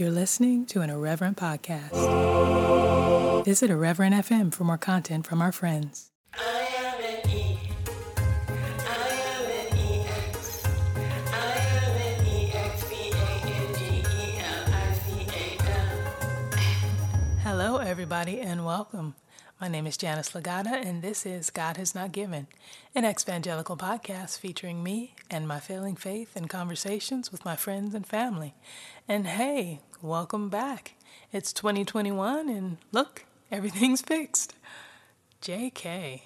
You're listening to an Irreverent podcast. Visit Irreverent FM for more content from our friends. Hello, everybody, and welcome. My name is Janice Legata, and this is God Has Not Given, an evangelical podcast featuring me and my failing faith and conversations with my friends and family. And hey, welcome back. It's 2021, and look, everything's fixed. JK.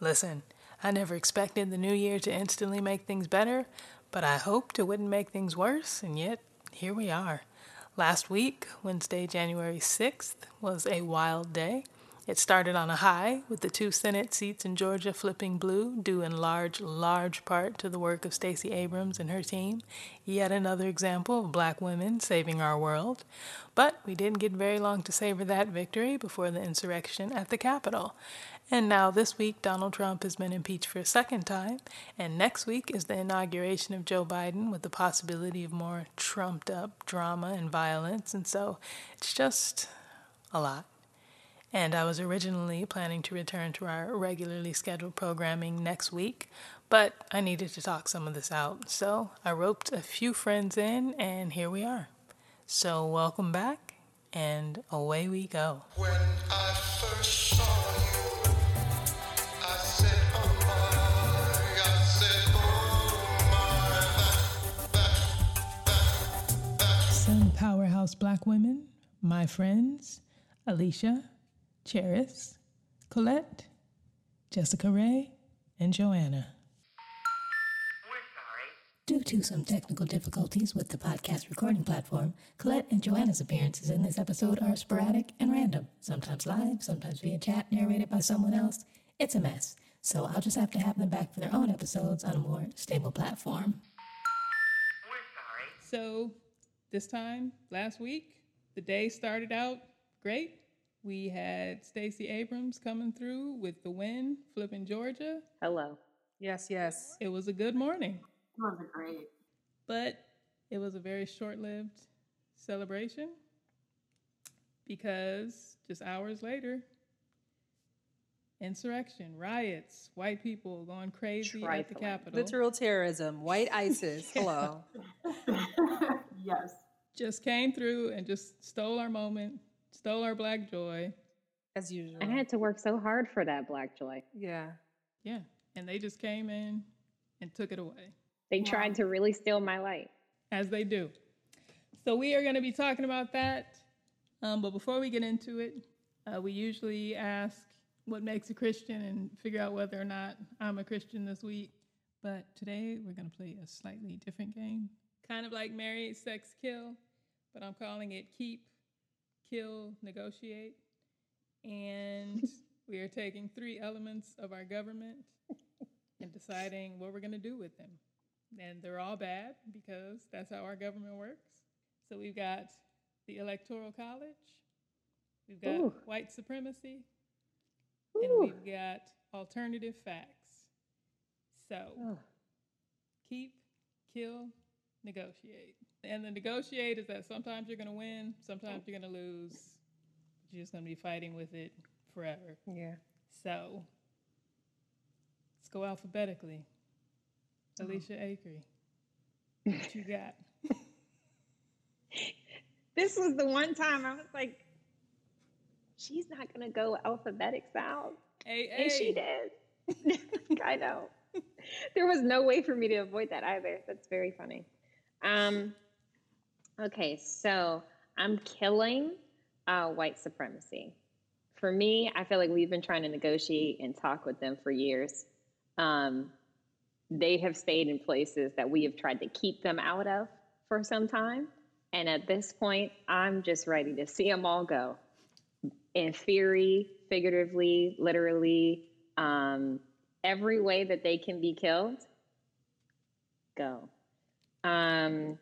Listen, I never expected the new year to instantly make things better, but I hoped it wouldn't make things worse, and yet here we are. Last week, Wednesday, January 6th, was a wild day. It started on a high, with the two Senate seats in Georgia flipping blue, due in large, large part to the work of Stacey Abrams and her team. Yet another example of black women saving our world. But we didn't get very long to savor that victory before the insurrection at the Capitol. And now, this week, Donald Trump has been impeached for a second time, and next week is the inauguration of Joe Biden with the possibility of more trumped up drama and violence. And so it's just a lot. And I was originally planning to return to our regularly scheduled programming next week, but I needed to talk some of this out. So I roped a few friends in, and here we are. So, welcome back, and away we go. Oh oh Some powerhouse black women, my friends, Alicia, Cheris, Colette, Jessica Ray, and Joanna. Due to some technical difficulties with the podcast recording platform, Colette and Joanna's appearances in this episode are sporadic and random, sometimes live, sometimes via chat narrated by someone else. It's a mess, so I'll just have to have them back for their own episodes on a more stable platform. We're sorry. So, this time last week, the day started out great. We had Stacey Abrams coming through with the win, flipping Georgia. Hello. Yes, yes. It was a good morning, It was great. but it was a very short lived celebration because just hours later, insurrection, riots, white people going crazy at the Capitol. Literal terrorism, white ISIS. Hello. yes. just came through and just stole our moment, stole our black joy. As usual. I had to work so hard for that black joy. yeah. Yeah. And they just came in and took it away, They tried to really steal my light. as they do. So we are going to be talking about that. Um, but before we get into it, uh, we usually ask what makes a Christian and figure out whether or not I'm a Christian this week. But today we're going to play a slightly different game. Kind of like marry, sex, kill, but I'm calling it keep, kill, negotiate. And we are taking three elements of our government and deciding what we're going to do with them. And they're all bad because that's how our government works. So we've got the Electoral College, we've got Ooh. white supremacy, Ooh. and we've got alternative facts. So keep, kill, negotiate. And the negotiate is that sometimes you're going to win, sometimes you're going to lose. You're just going to be fighting with it forever. Yeah. So let's go alphabetically. Alicia Acree, what you got? This was the one time I was like, she's not going to go alphabetic style. A And she did. I know. There was no way for me to avoid that either. That's very funny. Um, okay, so I'm killing uh, white supremacy. For me, I feel like we've been trying to negotiate and talk with them for years. Um, they have stayed in places that we have tried to keep them out of for some time. And at this point, I'm just ready to see them all go in theory, figuratively, literally, um, every way that they can be killed, go. Um,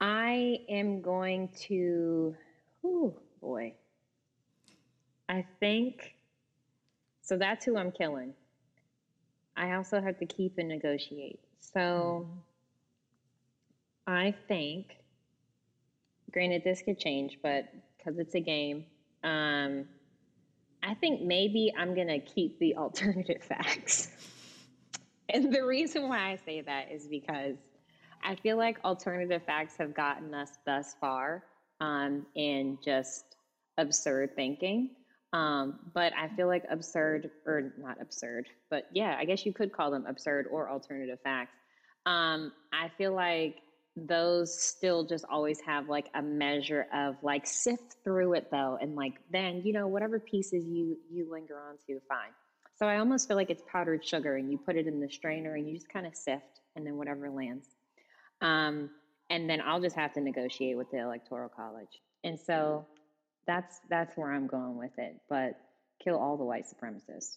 I am going to, oh boy. I think, so that's who I'm killing. I also have to keep and negotiate. So I think granted, this could change, but because it's a game, um, I think maybe I'm going to keep the alternative facts. and the reason why I say that is because I feel like alternative facts have gotten us thus far um, in just absurd thinking. Um, but I feel like absurd, or not absurd, but yeah, I guess you could call them absurd or alternative facts. Um, I feel like those still just always have like a measure of like sift through it though, and like then you know whatever pieces you you linger on to, fine. So I almost feel like it's powdered sugar, and you put it in the strainer, and you just kind of sift, and then whatever lands. Um, and then I'll just have to negotiate with the electoral college. And so that's that's where I'm going with it. But kill all the white supremacists,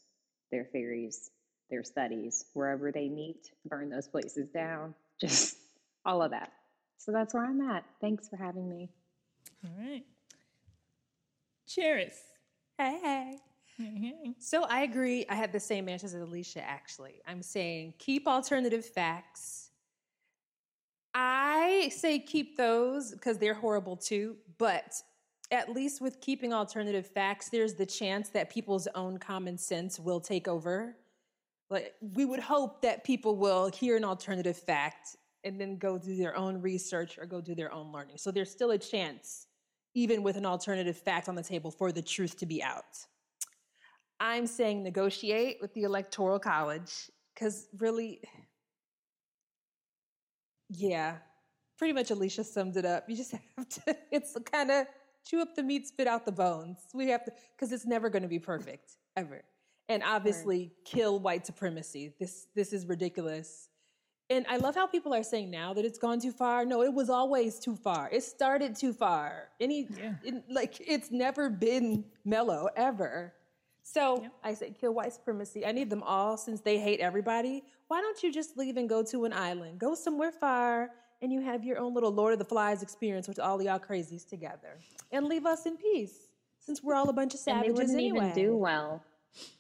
their theories, their studies, wherever they meet, burn those places down, just all of that. So that's where I'm at. Thanks for having me. All right. Cheris. Hey, hey. Hey, hey. So I agree. I had the same answers as Alicia, actually. I'm saying keep alternative facts. I say keep those because they're horrible too, but at least with keeping alternative facts, there's the chance that people's own common sense will take over. Like we would hope that people will hear an alternative fact and then go do their own research or go do their own learning. So there's still a chance, even with an alternative fact on the table, for the truth to be out. I'm saying negotiate with the Electoral College because really, yeah, pretty much Alicia summed it up. You just have to, it's kind of chew up the meat, spit out the bones. We have to, because it's never going to be perfect, ever. And obviously, kill white supremacy. This, this is ridiculous. And I love how people are saying now that it's gone too far. No, it was always too far. It started too far. Any, Yeah. it- like, it's never been mellow, ever. So I say kill white supremacy. I need them all since they hate everybody. Why don't you just leave and go to an island? Go somewhere far and you have your own little Lord of the Flies experience with all y'all crazies together. And leave us in peace since we're all a bunch of savages And they wouldn't anyway. even do well.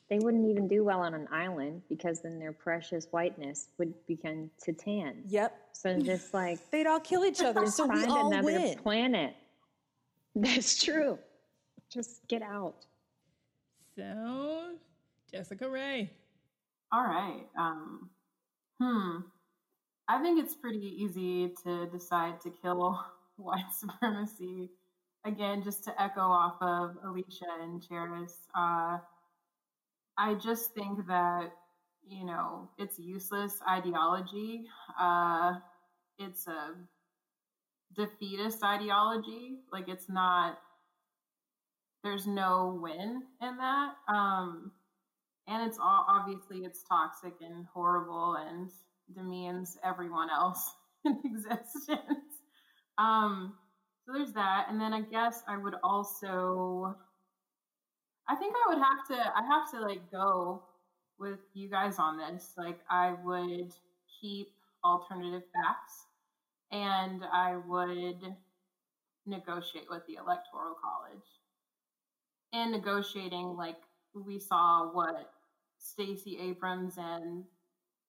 They wouldn't even do well on an island because then their precious whiteness would begin to tan. Yep. So just like They'd all kill each other, just so we all another win. planet. That's true. Just get out. So, Jessica Ray. All right. Um, hmm. I think it's pretty easy to decide to kill white supremacy. Again, just to echo off of Alicia and Cheris, uh, I just think that, you know, it's useless ideology. Uh, it's a defeatist ideology. Like, it's not, there's no win in that. Um, and it's all obviously it's toxic and horrible and demeans everyone else in existence. Um so there's that. And then i guess i would also i think i would have to i have to like go with you guys on this. Like i would keep alternative facts and i would negotiate with the electoral college. And negotiating like we saw what Stacey Abrams and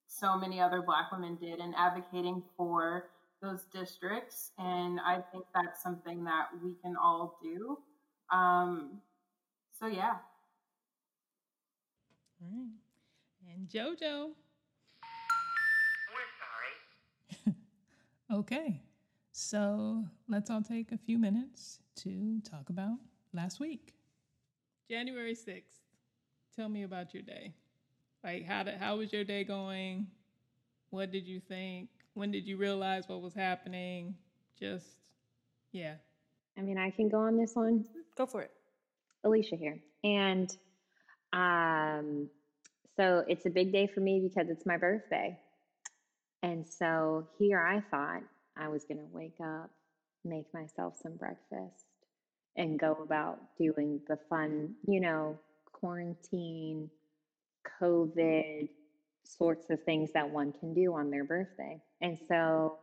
so many other black women did in advocating for those districts and I think that's something that we can all do. Um, so yeah. All right. And JoJo. We're sorry. Okay, so let's all take a few minutes to talk about last week. January 6th. Tell me about your day. Like how did how was your day going? What did you think? When did you realize what was happening? Just yeah. I mean, I can go on this one. Go for it. Alicia here. And um, so it's a big day for me because it's my birthday. And so here I thought I was going to wake up, make myself some breakfast, and go about doing the fun, you know, quarantine, COVID sorts of things that one can do on their birthday. And so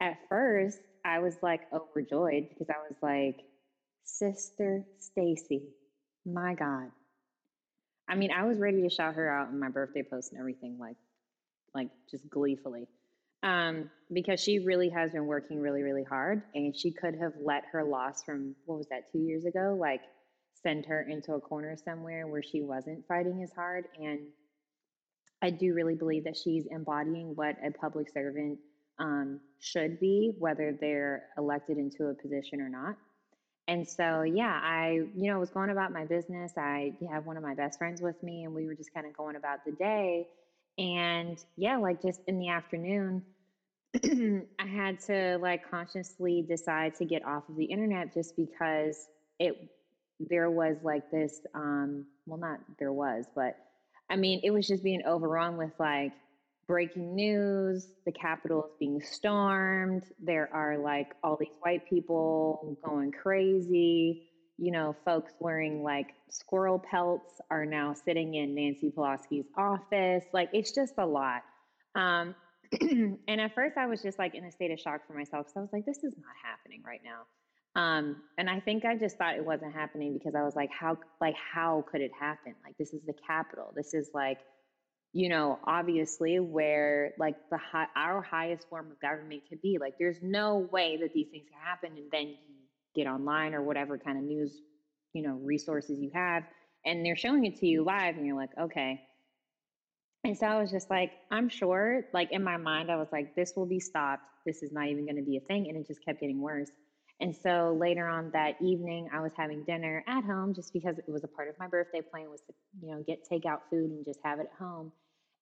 at first, I was like overjoyed because I was like, Sister Stacey, my God. I mean, I was ready to shout her out in my birthday post and everything, like, like just gleefully. um, because she really has been working really, really hard, and she could have let her loss from what was that two years ago, like send her into a corner somewhere where she wasn't fighting as hard. And I do really believe that she's embodying what a public servant um, should be, whether they're elected into a position or not. And so, yeah, I, you know, was going about my business. I have one of my best friends with me, and we were just kind of going about the day. And yeah, like just in the afternoon, I had to like consciously decide to get off of the internet just because it, there was like this, um, well, not there was, but I mean, it was just being overrun with like breaking news the capitol is being stormed there are like all these white people going crazy you know folks wearing like squirrel pelts are now sitting in nancy pelosi's office like it's just a lot. Um, and at first i was just like in a state of shock for myself because i was like this is not happening right now um, and i think i just thought it wasn't happening because i was like how like how could it happen like this is the Capitol. this is like you know, obviously where like the high, our highest form of government could be. Like, there's no way that these things can happen, and then you get online or whatever kind of news, you know, resources you have, and they're showing it to you live, and you're like, okay. And so I was just like, I'm sure, like in my mind, I was like, this will be stopped. This is not even going to be a thing. And it just kept getting worse. And so later on that evening, I was having dinner at home just because it was a part of my birthday plan was to, you know, get takeout food and just have it at home.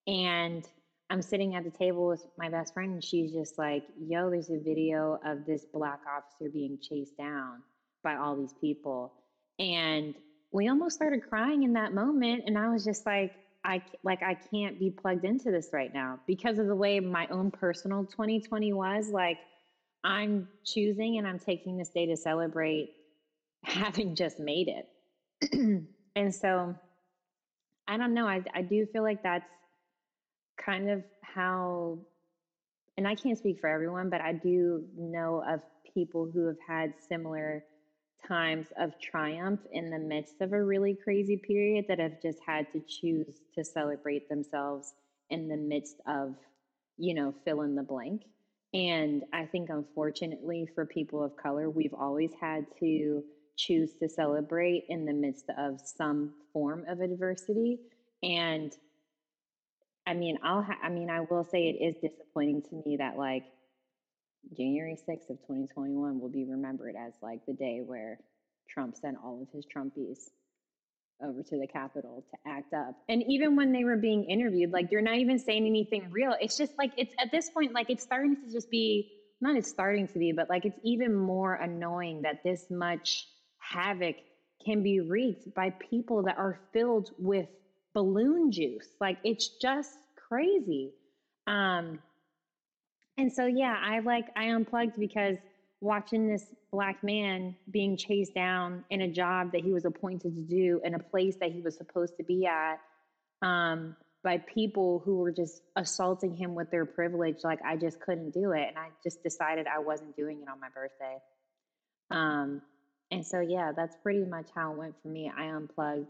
And I'm sitting at the table with my best friend, and she's just like, Yo, there's a video of this black officer being chased down by all these people. And we almost started crying in that moment. And I was just like, I like I can't be plugged into this right now because of the way my own personal 2020 was. Like I'm choosing and I'm taking this day to celebrate having just made it. and so I don't know. I I do feel like that's kind of how, and I can't speak for everyone, but I do know of people who have had similar times of triumph in the midst of a really crazy period that have just had to choose to celebrate themselves in the midst of, you know, fill in the blank. And I think, unfortunately, for people of color, we've always had to choose to celebrate in the midst of some form of adversity. And I mean, I'll, ha- I mean, I will say it is disappointing to me that like January 6th of 2021 will be remembered as like the day where Trump sent all of his Trumpies over to the Capitol to act up. And even when they were being interviewed, like they're not even saying anything real. It's just like, it's at this point, like it's starting to just be, not it's starting to be, but like it's even more annoying that this much havoc can be wreaked by people that are filled with balloon juice. Like it's just crazy. Um, and so yeah, I like I unplugged because watching this black man being chased down in a job that he was appointed to do in a place that he was supposed to be at um, by people who were just assaulting him with their privilege like i just couldn't do it and i just decided i wasn't doing it on my birthday um, and so yeah that's pretty much how it went for me i unplugged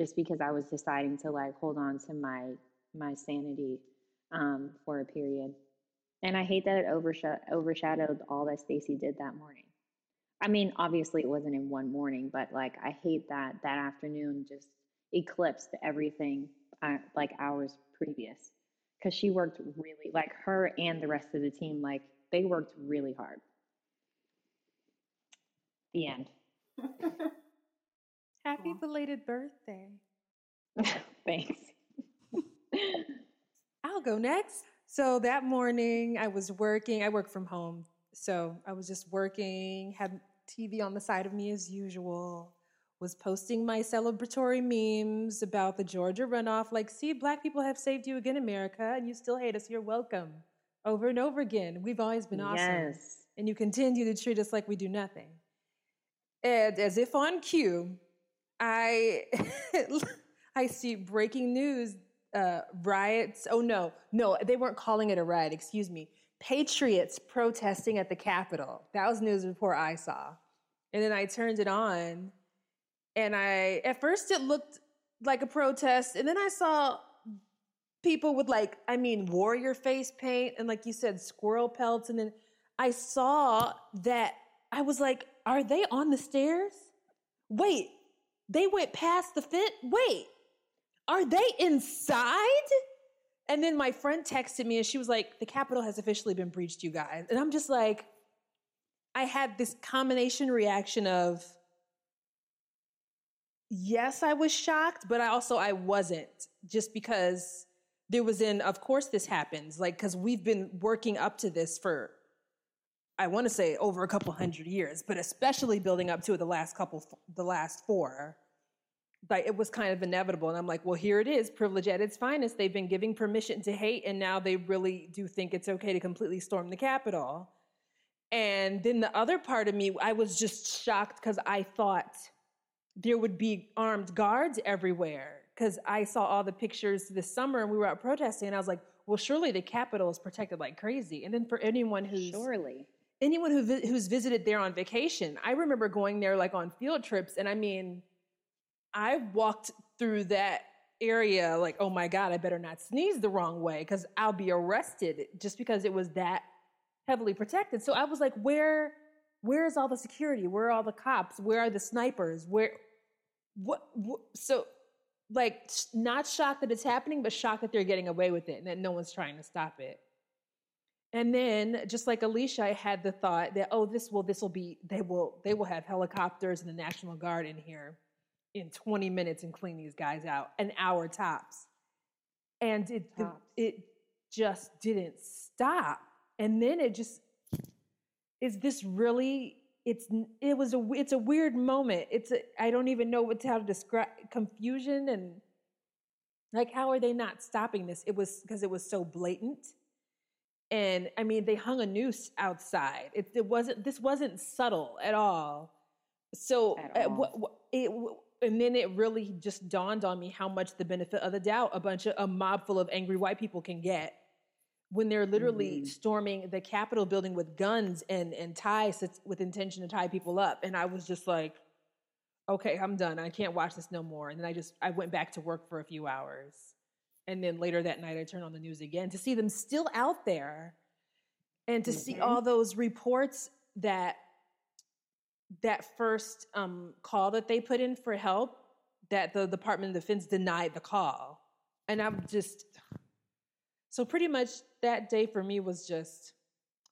just because I was deciding to like hold on to my my sanity um, for a period. And I hate that it overshadowed, overshadowed all that Stacey did that morning. I mean, obviously it wasn't in one morning, but like I hate that that afternoon just eclipsed everything uh, like hours previous because she worked really like her and the rest of the team like they worked really hard. The end. Happy belated birthday. Thanks. I'll go next. So that morning I was working. I work from home. So I was just working, had TV on the side of me as usual, was posting my celebratory memes about the Georgia runoff. Like, see, black people have saved you again, America, and you still hate us. You're welcome. Over and over again. We've always been awesome. Yes. And you continue to treat us like we do nothing. And as if on cue, I I see breaking news uh, riots. Oh no, no, they weren't calling it a riot. Excuse me. Patriots protesting at the Capitol. That was news report I saw, and then I turned it on, and I at first it looked like a protest, and then I saw people with like, I mean, warrior face paint and like you said, squirrel pelts. And then I saw that I was like, are they on the stairs? Wait, they went past the fence. Wait, are they inside? And then my friend texted me and she was like, the Capitol has officially been breached, you guys. And I'm just like, I had this combination reaction of, yes, I was shocked, but I also I wasn't just because there was in, of course, this happens. Like, because we've been working up to this for, I want to say over a couple hundred years, but especially building up to it the last couple, the last four. Like, it was kind of inevitable. And I'm like, well, here it is, privilege at its finest. They've been giving permission to hate, and now they really do think it's okay to completely storm the Capitol. And then the other part of me, I was just shocked because I thought there would be armed guards everywhere because I saw all the pictures this summer and we were out protesting, and I was like, well, surely the Capitol is protected like crazy. And then for anyone who's Surely. anyone who who's visited there on vacation, I remember going there like on field trips, and I mean, I walked through that area like, oh my god, I better not sneeze the wrong way because I'll be arrested just because it was that heavily protected. So I was like, where where is all the security? Where are all the cops? Where are the snipers? Where what, what so like not shocked that it's happening, but shocked that they're getting away with it and that no one's trying to stop it. And then, just like Alicia, I had the thought that oh, this will this will be they will they will have helicopters and the National Guard in here in 20 minutes and clean these guys out, an hour tops. And it the- Tops. it just didn't stop. And then it just is this really it's it was a it's a weird moment it's a i don't even know what to how to describe confusion and like how are they not stopping this it was because it was so blatant and i mean they hung a noose outside it, it wasn't this wasn't subtle at all so At uh, all. what, what, it and then it really just dawned on me how much the benefit of the doubt a bunch of a mob full of angry white people can get when they're literally Mhm. storming the Capitol building with guns and and ties with intention to tie people up. And I was just like, okay, I'm done. I can't watch this no more. And then I just I went back to work for a few hours. And then later that night I turned on the news again to see them still out there and to see Mhm. all those reports that that first um, call that they put in for help that the Department of Defense denied the call. And I'm just so pretty much that day for me was just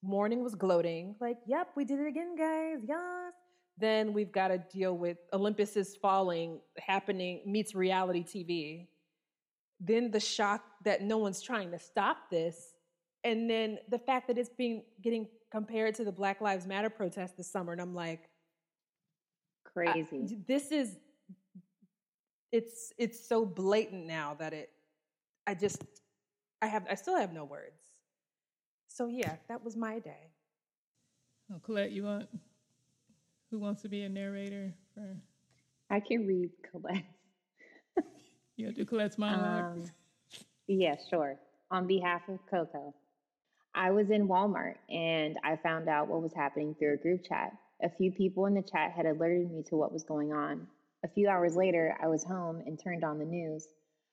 morning was gloating, like, yep, we did it again, guys. Yes. Then we've got to deal with Olympus is falling happening meets reality TV. Then the shock that no one's trying to stop this. And then the fact that it's being getting compared to the Black Lives Matter protest this summer. And I'm like, I- Crazy. this is it's it's so blatant now that it I just I have I still have no words. So yeah, that was my day. Oh, Colette, you want who wants to be a narrator for I can read Colette. you want to do Colette's monologue? Um, yeah, sure. On behalf of Coco, I was in Walmart and I found out what was happening through a group chat. A few people in the chat had alerted me to what was going on. A few hours later, I was home and turned on the news.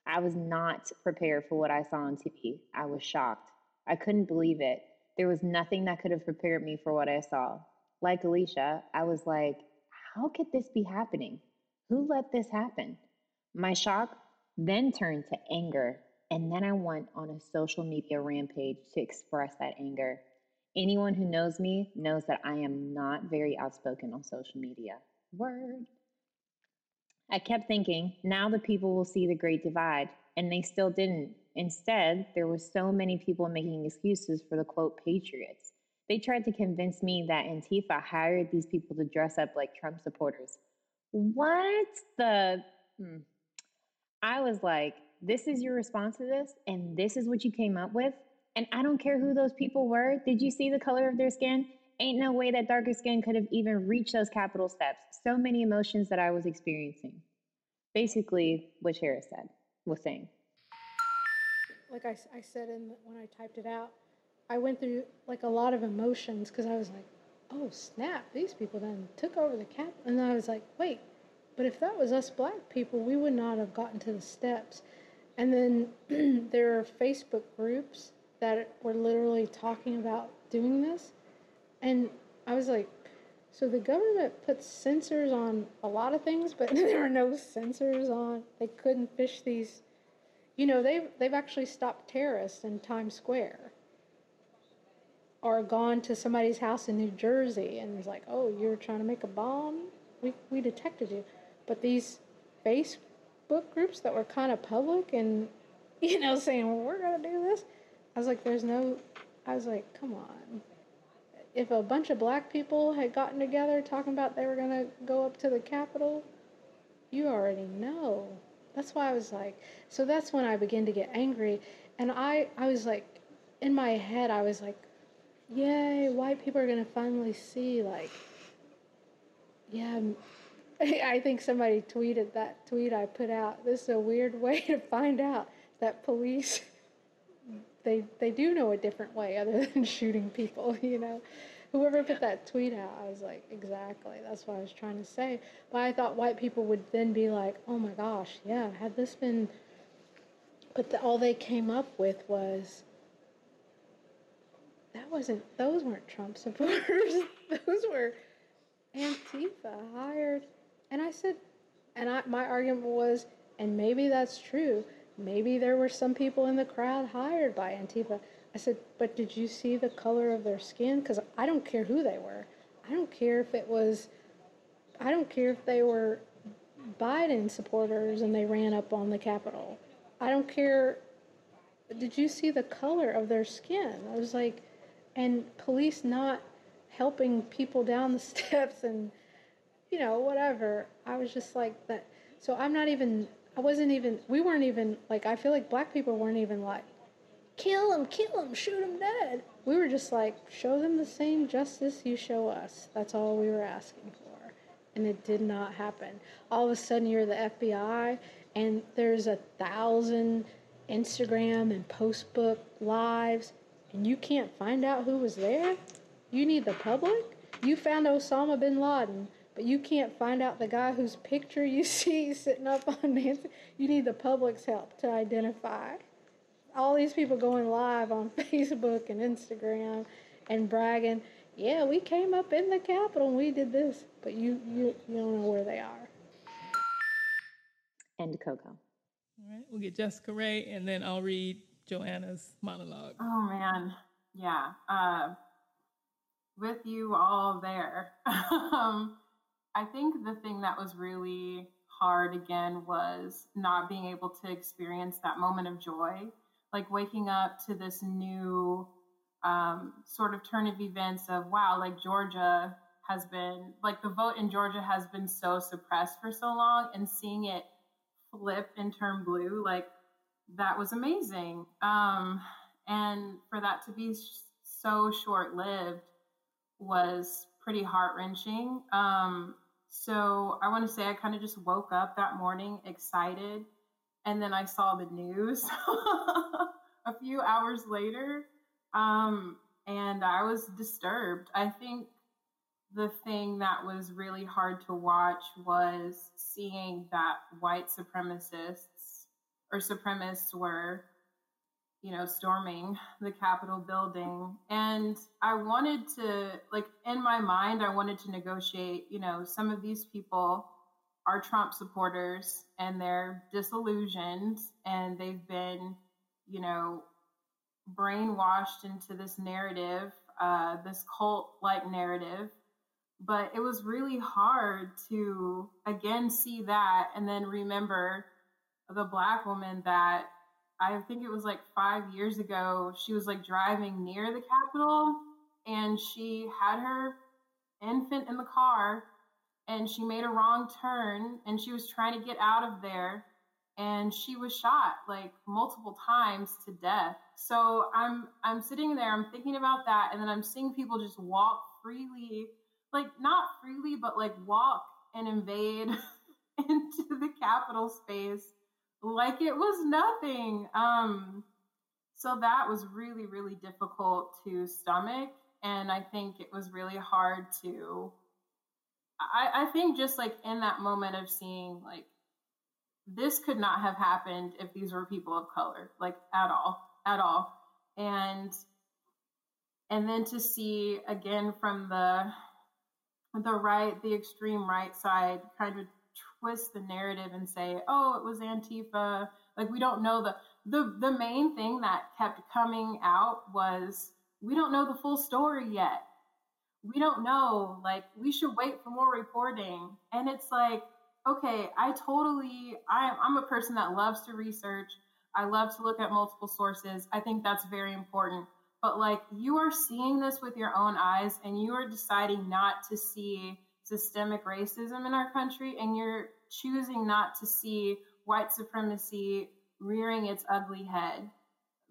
I was not prepared for what I saw on TV. I was shocked. I couldn't believe it. There was nothing that could have prepared me for what I saw. Like Alicia, I was like, how could this be happening? Who let this happen? My shock then turned to anger, and then I went on a social media rampage to express that anger. Anyone who knows me knows that I am not very outspoken on social media. Word. I kept thinking, now the people will see the great divide, and they still didn't. Instead, there were so many people making excuses for the quote patriots. They tried to convince me that Antifa hired these people to dress up like Trump supporters. What the? Hmm. I was like, this is your response to this, and this is what you came up with. And I don't care who those people were. Did you see the color of their skin? Ain't no way that darker skin could have even reached those Capitol steps. So many emotions that I was experiencing. Basically, what Shara said, was saying. like I said in the, when I typed it out, I went through like a lot of emotions because I was like, oh snap, these people then took over the cap, and I was like, wait, but if that was us black people, we would not have gotten to the steps. And then there are Facebook groups that were literally talking about doing this. And I was like, so the government puts sensors on a lot of things, but there are no sensors on. They couldn't fish these. You know, they've they've actually stopped terrorists in Times Square. Or gone to somebody's house in New Jersey and was like, "Oh, you were trying to make a bomb? We we detected you." But these Facebook groups that were kind of public and you know saying, well, "We're gonna do this," I was like, "There's no." I was like, "Come on." if a bunch of black people had gotten together talking about they were going to go up to the Capitol, you already know. That's why I was like, so that's when I began to get angry. And I, I was like, in my head, I was like, yay, white people are going to finally see, like, yeah. I think somebody tweeted that tweet I put out. This is a weird way to find out that police they they do know a different way other than shooting people, you know. Whoever put that tweet out, I was like, exactly. That's what I was trying to say. But I thought white people would then be like, oh my gosh, yeah, had this been. But the, all they came up with was that wasn't, those weren't Trump supporters. those were Antifa hired. And I said, and I, my argument was, and maybe that's true. Maybe there were some people in the crowd hired by Antifa. I said, but did you see the color of their skin? Because I don't care who they were. I don't care if it was, I don't care if they were Biden supporters and they ran up on the Capitol. I don't care. Did you see the color of their skin? I was like, and police not helping people down the steps and, you know, whatever. I was just like that. So I'm not even, I wasn't even, we weren't even, like, I feel like black people weren't even like, kill him, kill him, shoot him dead. We were just like, show them the same justice you show us. That's all we were asking for. And it did not happen. All of a sudden, you're the FBI, and there's a thousand Instagram and Postbook lives, and you can't find out who was there? You need the public? You found Osama bin Laden, but you can't find out the guy whose picture you see sitting up on Nancy. You need the public's help to identify all these people going live on Facebook and Instagram and bragging, yeah, we came up in the Capitol and we did this, but you you, you don't know where they are. And Coco. All right, we'll get Jessica Ray, and then I'll read Joanna's monologue. Oh man, yeah. Uh, with you all there, um, I think the thing that was really hard again was not being able to experience that moment of joy like waking up to this new um, sort of turn of events of wow, like Georgia has been like the vote in Georgia has been so suppressed for so long, and seeing it flip and turn blue, like that was amazing. Um, and for that to be so short lived was pretty heart wrenching. Um, so I want to say I kind of just woke up that morning excited and then I saw the news a few hours later, um, and I was disturbed. I think the thing that was really hard to watch was seeing that white supremacists or supremacists were, you know, storming the Capitol building. And I wanted to, like, in my mind, I wanted to negotiate, you know, some of these people are Trump supporters and they're disillusioned and they've been, you know, brainwashed into this narrative, uh, this cult like narrative. But it was really hard to again see that and then remember the black woman that I think it was like five years ago, she was like driving near the Capitol and she had her infant in the car and she made a wrong turn and she was trying to get out of there and she was shot like multiple times to death. So i'm i'm sitting there i'm thinking about that and then i'm seeing people just walk freely like not freely but like walk and invade into the capitol space like it was nothing um so that was really really difficult to stomach and i think it was really hard to I, I think just like in that moment of seeing like this could not have happened if these were people of color, like at all, at all. And and then to see again from the the right, the extreme right side, kind of twist the narrative and say, "Oh, it was Antifa." Like we don't know the the the main thing that kept coming out was we don't know the full story yet. We don't know. Like we should wait for more reporting. And it's like, okay, I totally I I'm a person that loves to research. I love to look at multiple sources. I think that's very important. But like you are seeing this with your own eyes and you are deciding not to see systemic racism in our country and you're choosing not to see white supremacy rearing its ugly head.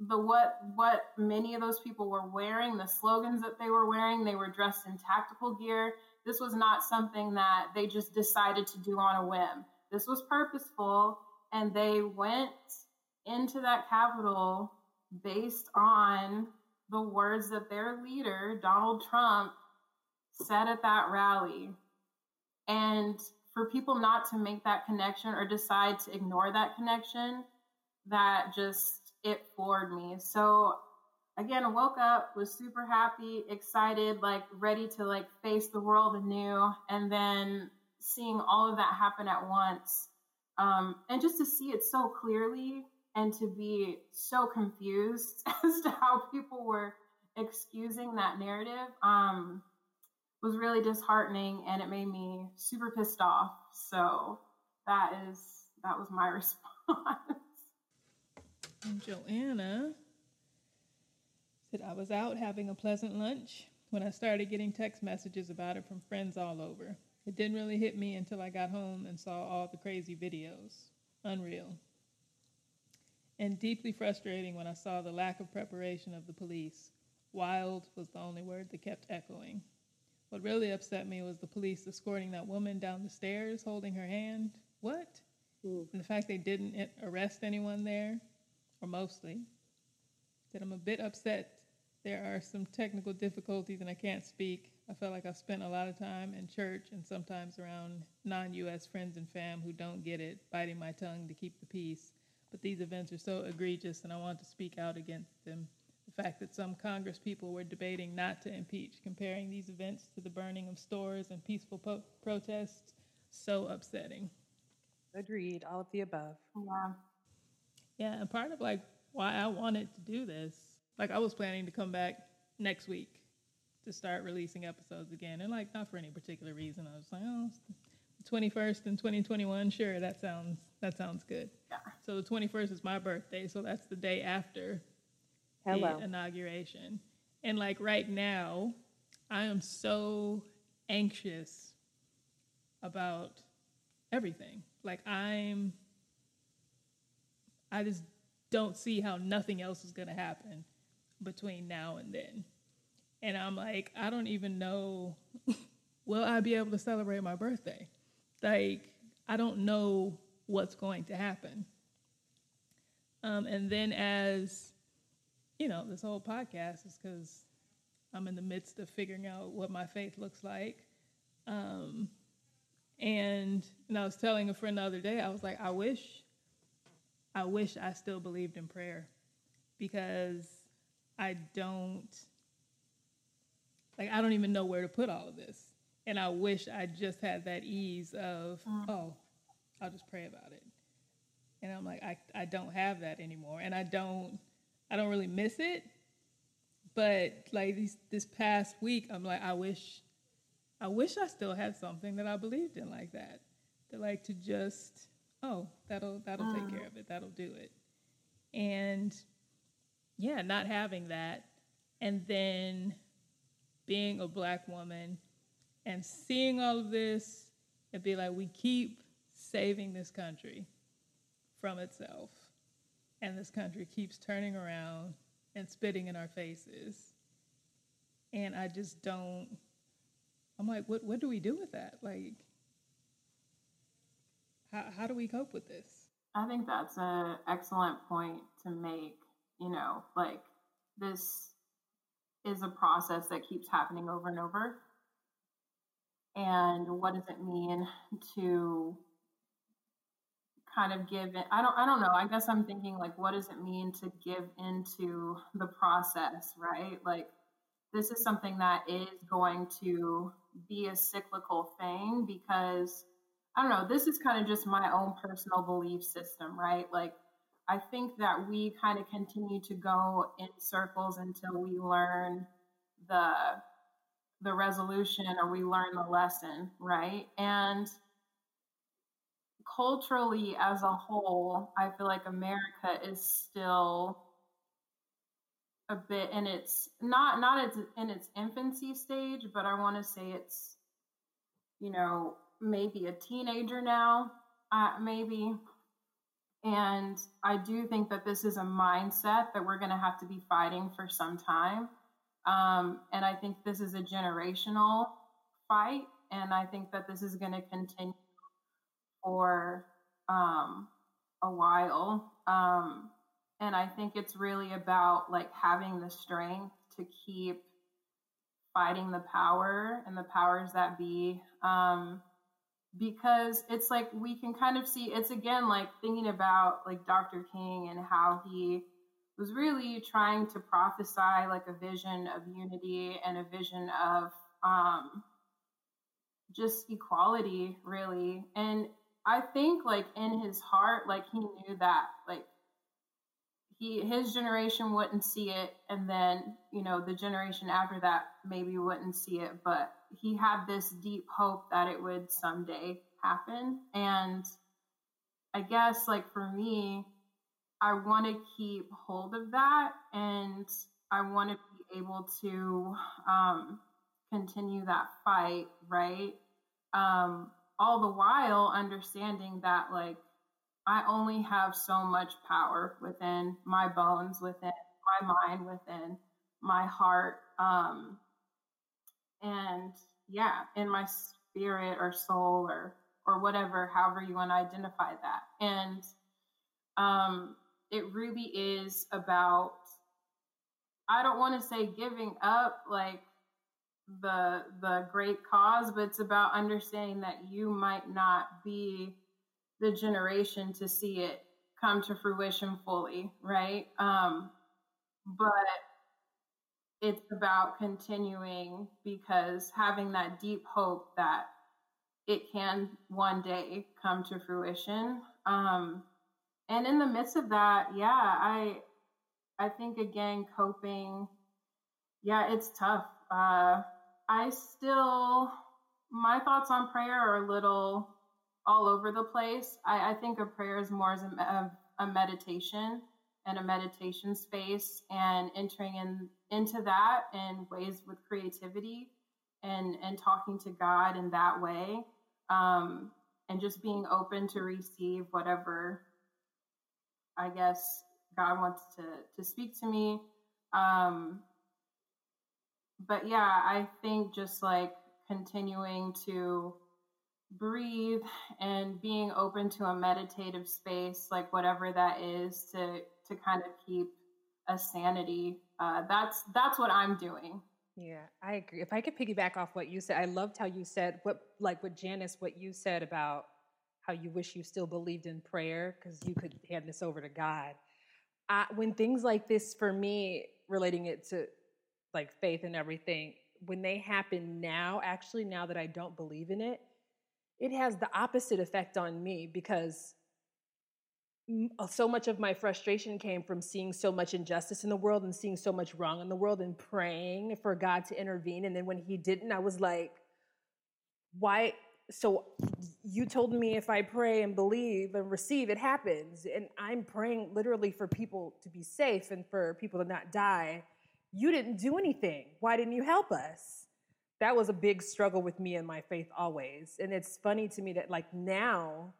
The what what many of those people were wearing, the slogans that they were wearing, they were dressed in tactical gear. This was not something that they just decided to do on a whim. This was purposeful and they went into that Capitol based on the words that their leader, Donald Trump, said at that rally. And for people not to make that connection or decide to ignore that connection, that just it floored me. So again, woke up, was super happy, excited, like ready to like face the world anew, and then seeing all of that happen at once, um, and just to see it so clearly and to be so confused as to how people were excusing that narrative um, was really disheartening, and it made me super pissed off. So that is that was my response. And Joanna said, I was out having a pleasant lunch when I started getting text messages about it from friends all over. It didn't really hit me until I got home and saw all the crazy videos. Unreal. And deeply frustrating when I saw the lack of preparation of the police. Wild was the only word that kept echoing. What really upset me was the police escorting that woman down the stairs holding her hand. What? And the fact they didn't arrest anyone there, or mostly. That I'm a bit upset. There are some technical difficulties and I can't speak. I felt like I've spent a lot of time in church and sometimes around non US friends and fam who don't get it, biting my tongue to keep the peace. But these events are so egregious and I want to speak out against them. The fact that some Congress people were debating not to impeach, comparing these events to the burning of stores and peaceful po- protests, so upsetting. Agreed. All of the above. Yeah. Yeah, and part of like why I wanted to do this, like I was planning to come back next week to start releasing episodes again, and like not for any particular reason. I was like, oh, twenty first and twenty twenty one, sure, that sounds that sounds good. Yeah. So the twenty first is my birthday, so that's the day after Hello. the inauguration, and like right now, I am so anxious about everything. Like I'm I just don't see how nothing else is going to happen between now and then. And I'm like, I don't even know, will I be able to celebrate my birthday? Like, I don't know what's going to happen. Um, and then, as you know, this whole podcast is because I'm in the midst of figuring out what my faith looks like. Um, and, and I was telling a friend the other day, I was like, I wish I wish I still believed in prayer because I don't like I don't even know where to put all of this. And I wish I just had that ease of, oh, I'll just pray about it. And I'm like, I, I don't have that anymore. And I don't I don't really miss it. But like these this past week, I'm like, I wish I wish I still had something that I believed in like that. To like to just oh, that'll that'll take mm. care of it. That'll do it. And yeah, not having that and then being a black woman and seeing all of this and be like, we keep saving this country from itself. And this country keeps turning around and spitting in our faces. And I just don't I'm like, what what do we do with that? Like how how do we cope with this? I think that's an excellent point to make. You know, like this is a process that keeps happening over and over. And what does it mean to kind of give in. I don't I don't know. I guess I'm thinking like what does it mean to give into the process, right? Like this is something that is going to be a cyclical thing because I don't know, this is kind of just my own personal belief system, right? Like I think that we kind of continue to go in circles until we learn the the resolution or we learn the lesson, right? And culturally as a whole, I feel like America is still a bit in its not not its in its infancy stage, but I want to say it's you know maybe a teenager now, uh, maybe. And I do think that this is a mindset that we're going to have to be fighting for some time. Um, and I think this is a generational fight, and I think that this is going to continue for um, a while. Um, and I think it's really about like having the strength to keep fighting the power and the powers that be. Um, because it's like we can kind of see it's again like thinking about like Dr. King and how he was really trying to prophesy like a vision of unity and a vision of um, just equality, really. And I think like in his heart, like he knew that like he his generation wouldn't see it, and then you know the generation after that maybe wouldn't see it, but he had this deep hope that it would someday happen. And I guess like for me, I want to keep hold of that, and I want to be able to um, continue that fight, right? Um, all the while understanding that like I only have so much power within my bones, within my mind, within my heart, um, and yeah, in my spirit or soul or or whatever, however you want to identify that. And um, it really is about. I don't want to say giving up, like the the great cause, but it's about understanding that you might not be the generation to see it come to fruition fully, right? Um, but it's about continuing because having that deep hope that it can one day come to fruition. Um, and in the midst of that, yeah, I I think again coping. Yeah, it's tough. Uh, I still, my thoughts on prayer are a little all over the place. I, I think of prayer as more as a, a, meditation and a meditation space and entering in into that in ways with creativity and and talking to God in that way um, and just being open to receive whatever I guess God wants to to speak to me. Um, but yeah, I think just like continuing to breathe and being open to a meditative space, like whatever that is, to to kind of keep a sanity. Uh, that's that's what I'm doing. Yeah, I agree. If I could piggyback off what you said, I loved how you said what, like with Janice, what you said about how you wish you still believed in prayer because you could hand this over to God. I, when things like this, for me, relating it to like faith and everything, when they happen now, actually, now that I don't believe in it, it has the opposite effect on me because uh, so much of my frustration came from seeing so much injustice in the world and seeing so much wrong in the world and praying for God to intervene. And then when He didn't, I was like, why? So you told me if I pray and believe and receive, it happens. And I'm praying literally for people to be safe and for people to not die you didn't do anything. Why didn't you help us? That was a big struggle with me and my faith always. And it's funny to me that, like, now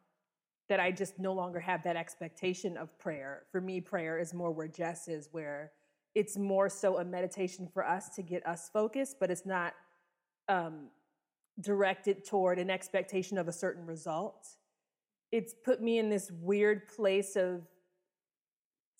that I just no longer have that expectation of prayer. For me, prayer is more where Jess is, where it's more so a meditation for us to get us focused, but it's not um, directed toward an expectation of a certain result. It's put me in this weird place of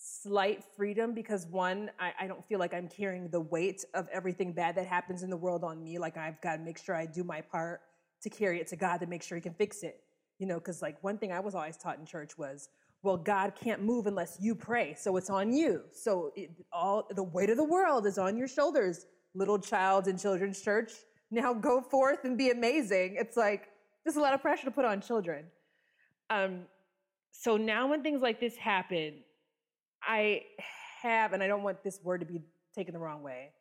slight freedom because one, I, I, don't feel like I'm carrying the weight of everything bad that happens in the world on me. Like I've got to make sure I do my part to carry it to God to make sure He can fix it. you know, because like one thing I was always taught in church was, well, God can't move unless you pray, so it's on you. So it, all the weight of the world is on your shoulders, little child in children's church. Now go forth and be amazing. It's like there's a lot of pressure to put on children. Um, so now when things like this happen, I have, and I don't want this word to be taken the wrong way.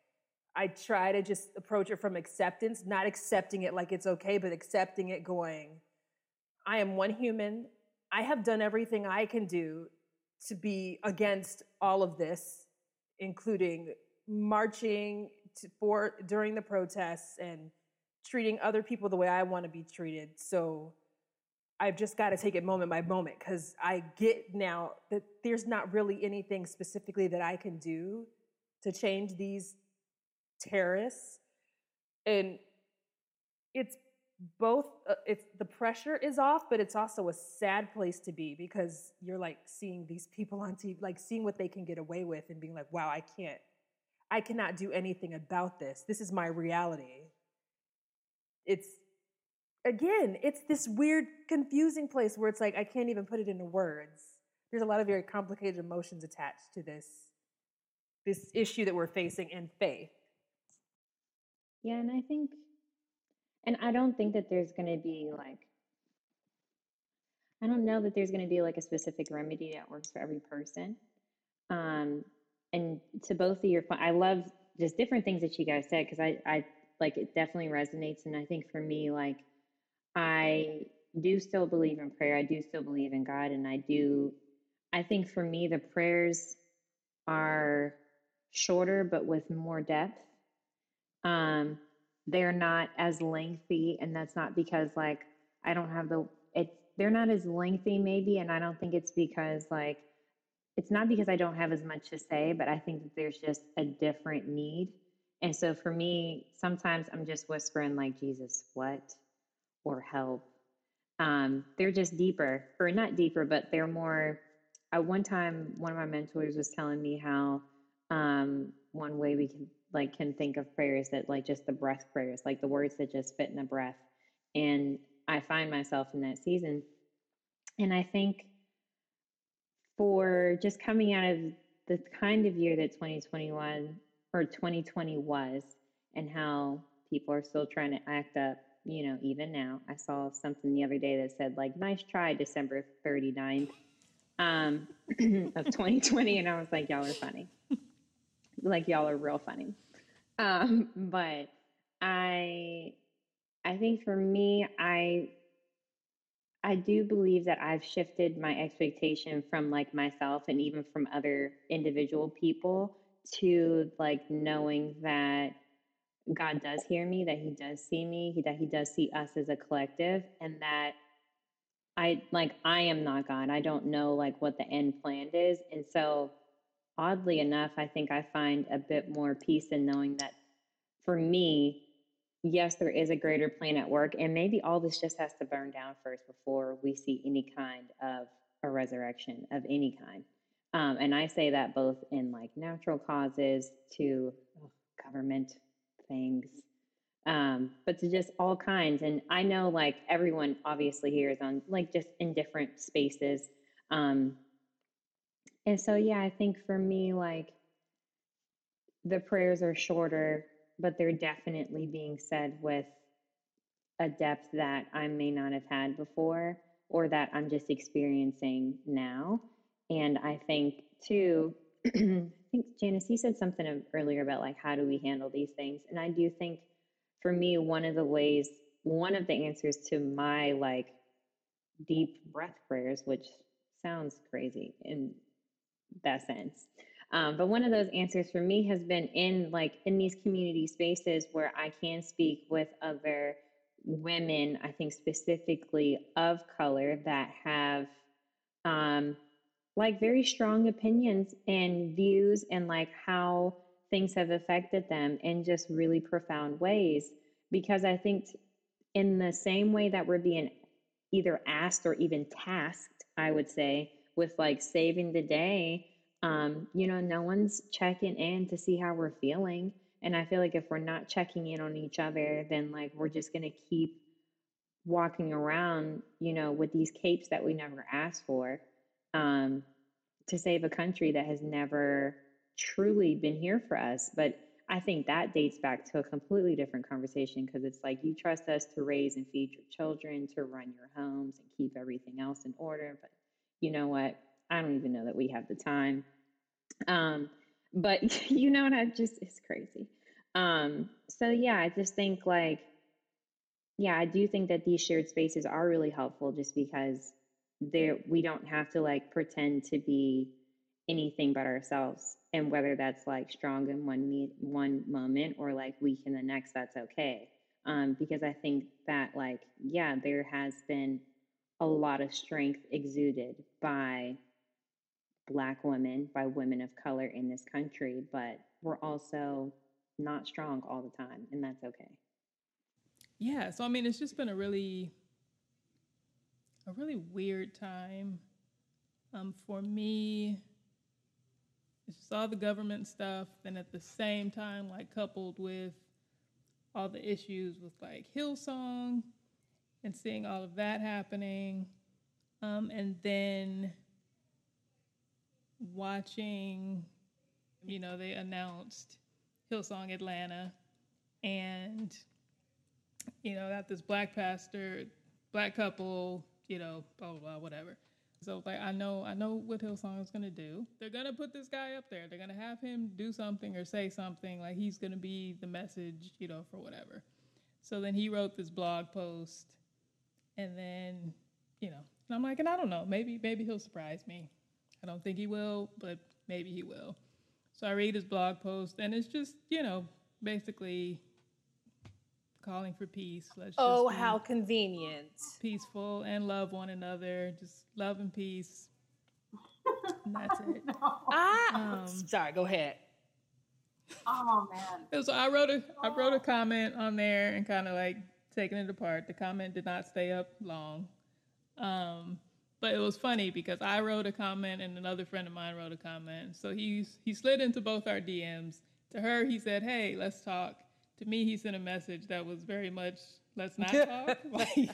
I try to just approach it from acceptance, not accepting it like it's okay, but accepting it going, I am one human. I have done everything I can do to be against all of this, including marching to, for during the protests and treating other people the way I want to be treated. So I've just got to take it moment by moment because I get now that there's not really anything specifically that I can do to change these terrorists. And it's both, uh, it's the pressure is off, but it's also a sad place to be because you're like seeing these people on TV, like seeing what they can get away with and being like, wow, I can't, I cannot do anything about this. This is my reality. It's, again, it's this weird, confusing place where it's like I can't even put it into words. There's a lot of very complicated emotions attached to this this issue that we're facing in faith. Yeah, and I think, and I don't think that there's going to be like, I don't know that there's going to be like a specific remedy that works for every person. Um, and to both of your, I love just different things that you guys said because I, I like it definitely resonates. And I think for me, like, I do still believe in prayer. I do still believe in God. And I do, I think for me, the prayers are shorter but with more depth. Um, they're not as lengthy, and that's not because like I don't have the it's they're not as lengthy maybe, and I don't think it's because like it's not because I don't have as much to say, but I think that there's just a different need. And so for me, sometimes I'm just whispering like Jesus, what? Or help. Um, they're just deeper, or not deeper, but they're more. At one time, one of my mentors was telling me how um, one way we can like can think of prayers that like just the breath prayers, like the words that just fit in a breath. And I find myself in that season. And I think for just coming out of the kind of year that 2021 or 2020 was, and how people are still trying to act up, you know, even now. I saw something the other day that said, like, nice try, December 39th um, of 2020. And I was like, y'all are funny. like, y'all are real funny. Um, but I, I think for me, I I do believe that I've shifted my expectation from like myself and even from other individual people to like knowing that God does hear me, that He does see me, that He does see us as a collective, and that I like I am not God. I don't know like what the end plan is. And so oddly enough, I think I find a bit more peace in knowing that for me, yes, there is a greater plan at work, and maybe all this just has to burn down first before we see any kind of a resurrection of any kind. Um, and I say that both in like natural causes to oh, government things, um, but to just all kinds. And I know like everyone obviously here is on like just in different spaces. Um, and so, yeah, I think for me, like the prayers are shorter, but they're definitely being said with a depth that I may not have had before or that I'm just experiencing now. And I think, too, I think Janice, you said something earlier about like how do we handle these things? And I do think for me, one of the ways, one of the answers to my like deep breath prayers, which sounds crazy in that sense. Um, but one of those answers for me has been in like in these community spaces where I can speak with other women, I think specifically of color that have um, like very strong opinions and views and like how things have affected them in just really profound ways. Because I think in the same way that we're being either asked or even tasked, I would say, with like saving the day um, you know, no one's checking in to see how we're feeling. And I feel like if we're not checking in on each other, then like we're just going to keep walking around, you know, with these capes that we never asked for, um, to save a country that has never truly been here for us. But I think that dates back to a completely different conversation because it's like you trust us to raise and feed your children, to run your homes and keep everything else in order. But you know what? I don't even know that we have the time. Um, but you know what? I just, it's crazy. Um, so yeah, I just think like, yeah, I do think that these shared spaces are really helpful just because there we don't have to like pretend to be anything but ourselves and whether that's like strong in one me- one moment or like weak in the next that's okay. Um, because i think that like yeah there has been a lot of strength exuded by black women by women of color in this country but we're also not strong all the time and that's okay. Yeah, so I mean, it's just been a really, a really weird time. Um, for me, it's just all the government stuff, and at the same time, like coupled with all the issues with like Hillsong and seeing all of that happening, um, and then watching, you know, they announced Hillsong Atlanta, and you know, got this black pastor, black couple, you know, blah blah blah, whatever. So like I know I know what Hillsong is gonna do. They're gonna put this guy up there. They're gonna have him do something or say something like he's gonna be the message, you know, for whatever. So then he wrote this blog post, and then you know, and I'm like, and I don't know, maybe maybe he'll surprise me. I don't think he will, but maybe he will. So I read his blog post, and it's just you know basically calling for peace. Let's Oh, just how convenient. peaceful and love one another. Just love and peace. And that's it. Ah, Um, sorry, go ahead. Oh man. So I wrote a I wrote a comment on there and kind of like taking it apart. The comment did not stay up long, um, but it was funny because I wrote a comment and another friend of mine wrote a comment. So he he slid into both our DMs. To her, he said, "Hey, let's talk." To me, he sent a message that was very much, "Let's not talk." like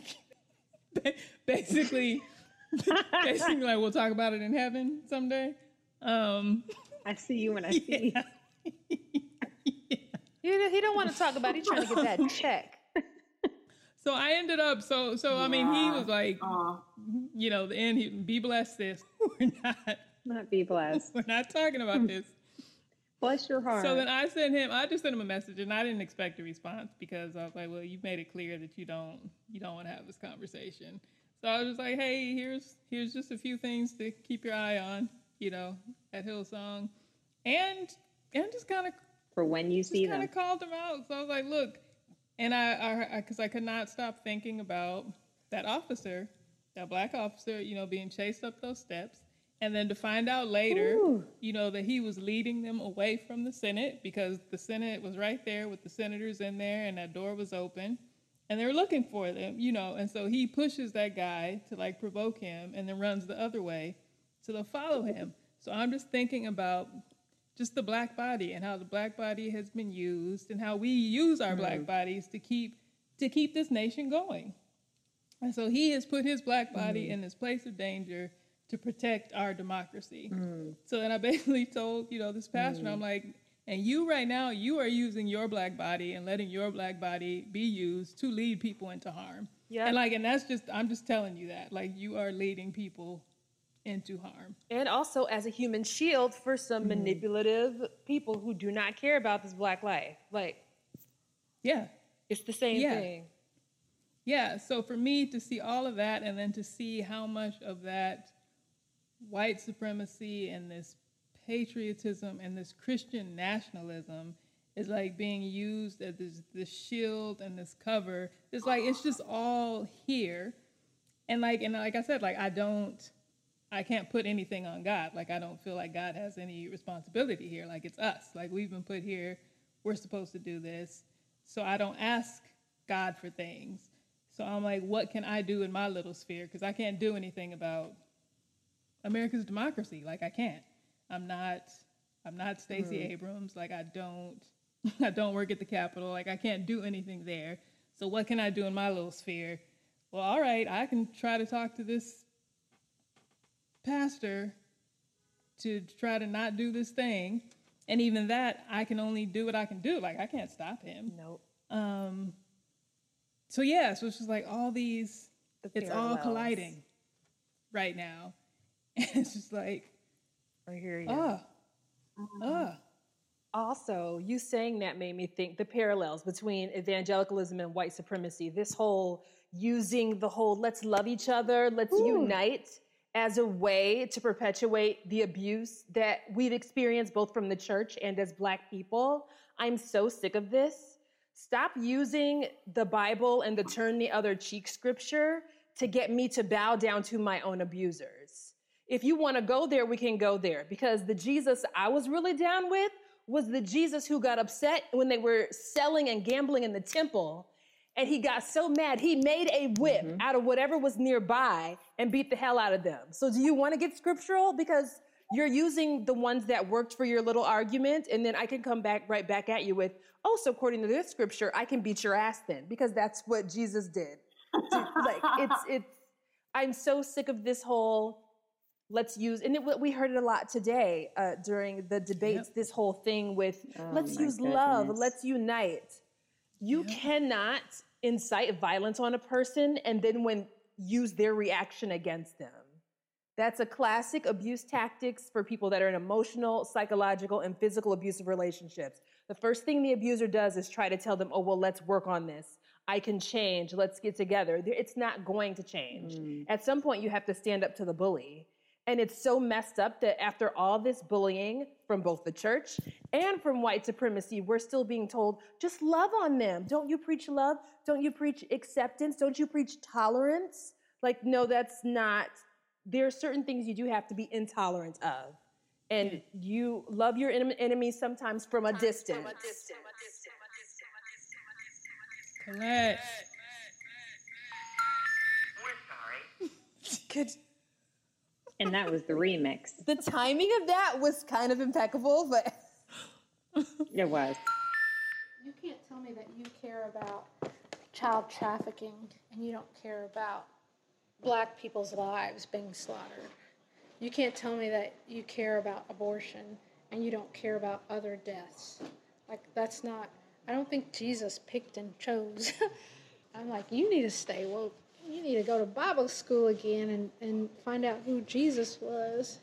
ba- basically, basically like we'll talk about it in heaven someday. Um, i see you when i see you He, don't- he don't want to talk about it. He's trying to get that check. So I ended up so so I mean he was like Oh, you know the end he be blessed sis we're not not be blessed we're not talking about this. Bless your heart So then I sent him I just sent him a message and I didn't expect a response because I was like well you've made it clear that you don't you don't want to have this conversation. So I was just like hey here's here's just a few things to keep your eye on you know at Hillsong and and just kind of for when you see just kind of called him out. So I was like, look, and I, I, because I, could not stop thinking about that officer, that black officer, you know, being chased up those steps, and then to find out later, you know, that he was leading them away from the Senate because the Senate was right there with the senators in there, and that door was open. And they were looking for them, you know, and so he pushes that guy to like provoke him and then runs the other way so they'll follow him. So I'm just thinking about just the black body and how the black body has been used and how we use our black mm. bodies to keep to keep this nation going. And so he has put his black body mm. in this place of danger to protect our democracy. Mm. So then I basically told, you know, this pastor, mm. I'm like, and you right now, you are using your black body and letting your black body be used to lead people into harm. Yeah. And like, and that's just, I'm just telling you that. Like, you are leading people into harm. And also as a human shield for some mm. manipulative people who do not care about this black life. Like, Yeah. it's the same Yeah. thing. Yeah, so for me to see all of that and then to see how much of that white supremacy and this patriotism and this Christian nationalism is like being used as this, this shield and this cover. It's like it's just all here. And like and like I said, like I don't I can't put anything on God. Like I don't feel like God has any responsibility here. Like it's us. Like we've been put here. We're supposed to do this. So I don't ask God for things. So I'm like, what can I do in my little sphere? Because I can't do anything about America's democracy. Like I can't. I'm not. I'm not Stacey Abrams. Like I don't. I don't work at the Capitol. Like I can't do anything there. So what can I do in my little sphere? well, all right, I can try to talk to this pastor to try to not do this thing. And even that, I can only do what I can do. Like, I can't stop him. Nope. Um, so, yeah, so it's just like all these, The it's all colliding right now. And it's just like, I hear you. ah, ah. Also, you saying that made me think the parallels between evangelicalism and white supremacy. This whole using the whole let's love each other, let's unite as a way to perpetuate the abuse that we've experienced both from the church and as black people. I'm so sick of this. Stop using the Bible and the turn the other cheek scripture to get me to bow down to my own abusers. If you want to go there, we can go there because the Jesus I was really down with was the Jesus who got upset when they were selling and gambling in the temple. And he got so mad, he made a whip mm-hmm. out of whatever was nearby and beat the hell out of them. So, do you want to get scriptural? Because you're using the ones that worked for your little argument, and then I can come back right back at you with, oh, so according to this scripture, I can beat your ass then, because that's what Jesus did. like, it's, it's, I'm so sick of this whole let's use and it, we heard it a lot today uh, during the debates this whole thing with Oh let's my use love let's unite. You cannot incite violence on a person and then when use their reaction against them. That's a classic abuse tactics for people that are in emotional psychological and physical abusive relationships. The first thing the abuser does is try to tell them oh well let's work on this. I can change. Let's get together. It's not going to change. At some point you have to stand up to the bully and it's so messed up that after all this bullying from both the church and from white supremacy, we're still being told, just love on them. Don't you preach love? Don't you preach acceptance? Don't you preach tolerance? Like, no, that's not. There are certain things you do have to be intolerant of. And you love your enem- enemies sometimes from a distance. Correct. Could, And that was the remix. the timing of that was kind of impeccable, but It was. You can't tell me that you care about child trafficking and you don't care about black people's lives being slaughtered. You can't tell me that you care about abortion and you don't care about other deaths. Like, that's not, I don't think Jesus picked and chose. I'm like, you need to stay woke. You need to go to Bible school again and, and find out who Jesus was.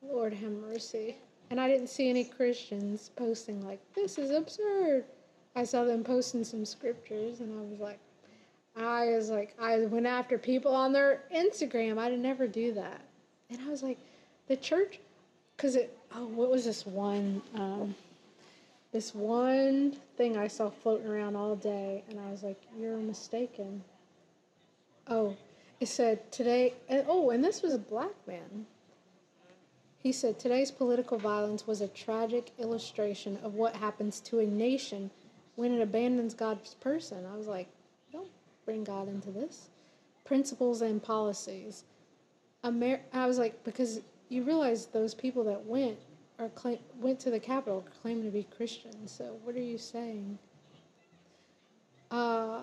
Lord have mercy. And I didn't see any Christians posting like, this is absurd. I saw them posting some scriptures and I was like, I was like, I went after people on their Instagram. I'd never do that. And I was like, the church, because it, oh, what was this one, um, this one thing I saw floating around all day. And I was like, you're mistaken. Oh, it said today, and, oh, and this was a black man. He said today's political violence was a tragic illustration of what happens to a nation when it abandons God's person. I was like, don't bring God into this. Principles and policies. Amer- I was like, because you realize those people that went or claim- went to the Capitol claiming to be Christians. So what are you saying? Uh,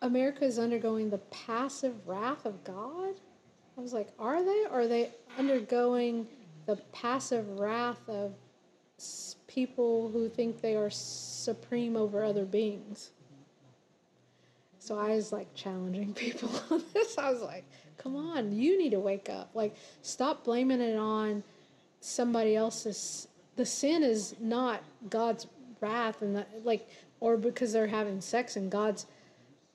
America is undergoing the passive wrath of God. I was like, are they? Or are they undergoing the passive wrath of people who think they are supreme over other beings? So I was like challenging people on this. I was like, come on, you need to wake up. Like, stop blaming it on somebody else's. The sin is not God's wrath, and that, like, or because they're having sex and God's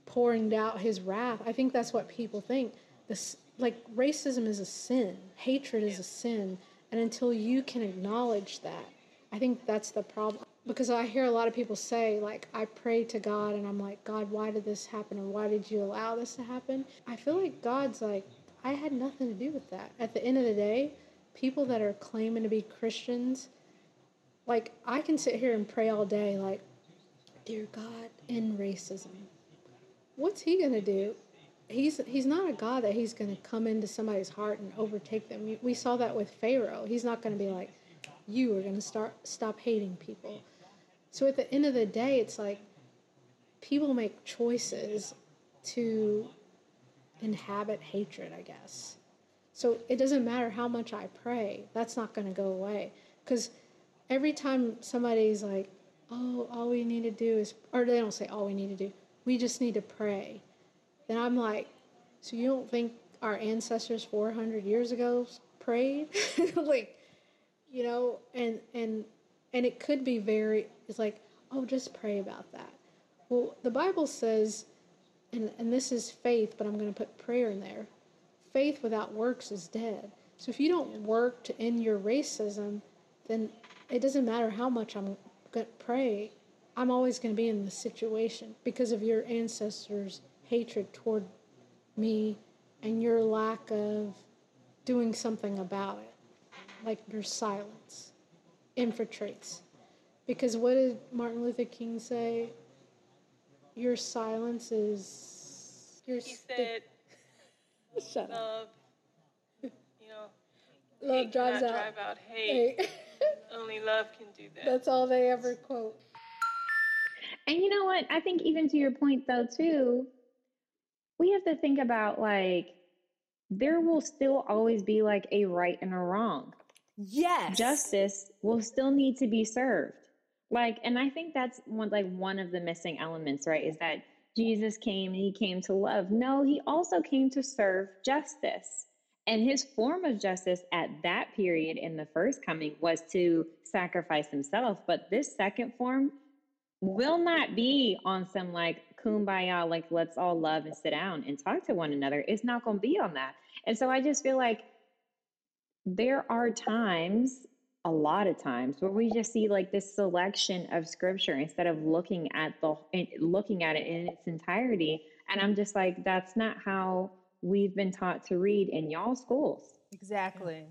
pouring out his wrath. I think that's what people think. This like racism is a sin, hatred is a sin, and until you can acknowledge that, I think that's the problem. Because I hear a lot of people say like I pray to God and I'm like, God, why did this happen or why did you allow this to happen? I feel like God's like I had nothing to do with that. At the end of the day, people that are claiming to be Christians, like I can sit here and pray all day like, dear God, end racism what's he going to do? He's he's not a God that he's going to come into somebody's heart and overtake them. We- saw that with Pharaoh. He's not going to be like, you are going to start stop hating people. So at the end of the day, it's like people make choices to inhabit hatred, I guess. So it doesn't matter how much I pray, that's not going to go away. Because every time somebody's like, oh, all we need to do is, or they don't say all we need to do, we just need to pray. And I'm like, so you don't think our ancestors 400 years ago prayed? like, you know, and, and, and it could be very, it's like, oh, just pray about that. Well, the Bible says, and, and this is faith, but I'm going to put prayer in there. Faith without works is dead. So if you don't work to end your racism, then it doesn't matter how much I'm going to pray. I'm always going to be in the situation because of your ancestors' hatred toward me and your lack of doing something about it, like your silence infiltrates. Because what did Martin Luther King say? Your silence is. Your He said, Shut up. love, you know, Love hate drives out. drive out hate. Hey, Only love can do that. that's all they ever quote. And you know what? I think even to your point though too, we have to think about like there will still always be like a right and a wrong. Yes. Justice will still need to be served. Like and I think that's one like one of the missing elements, right? Is that Jesus came and he came to love. No, he also came to serve justice. And his form of justice at that period in the first coming was to sacrifice himself. But this second form will not be on some like kumbaya, like let's all love and sit down and talk to one another. It's not going to be on that. And so I just feel like there are times, a lot of times, where we just see like this selection of scripture instead of looking at the looking at it in its entirety. And I'm just like, that's not how we've been taught to read in y'all schools. Exactly.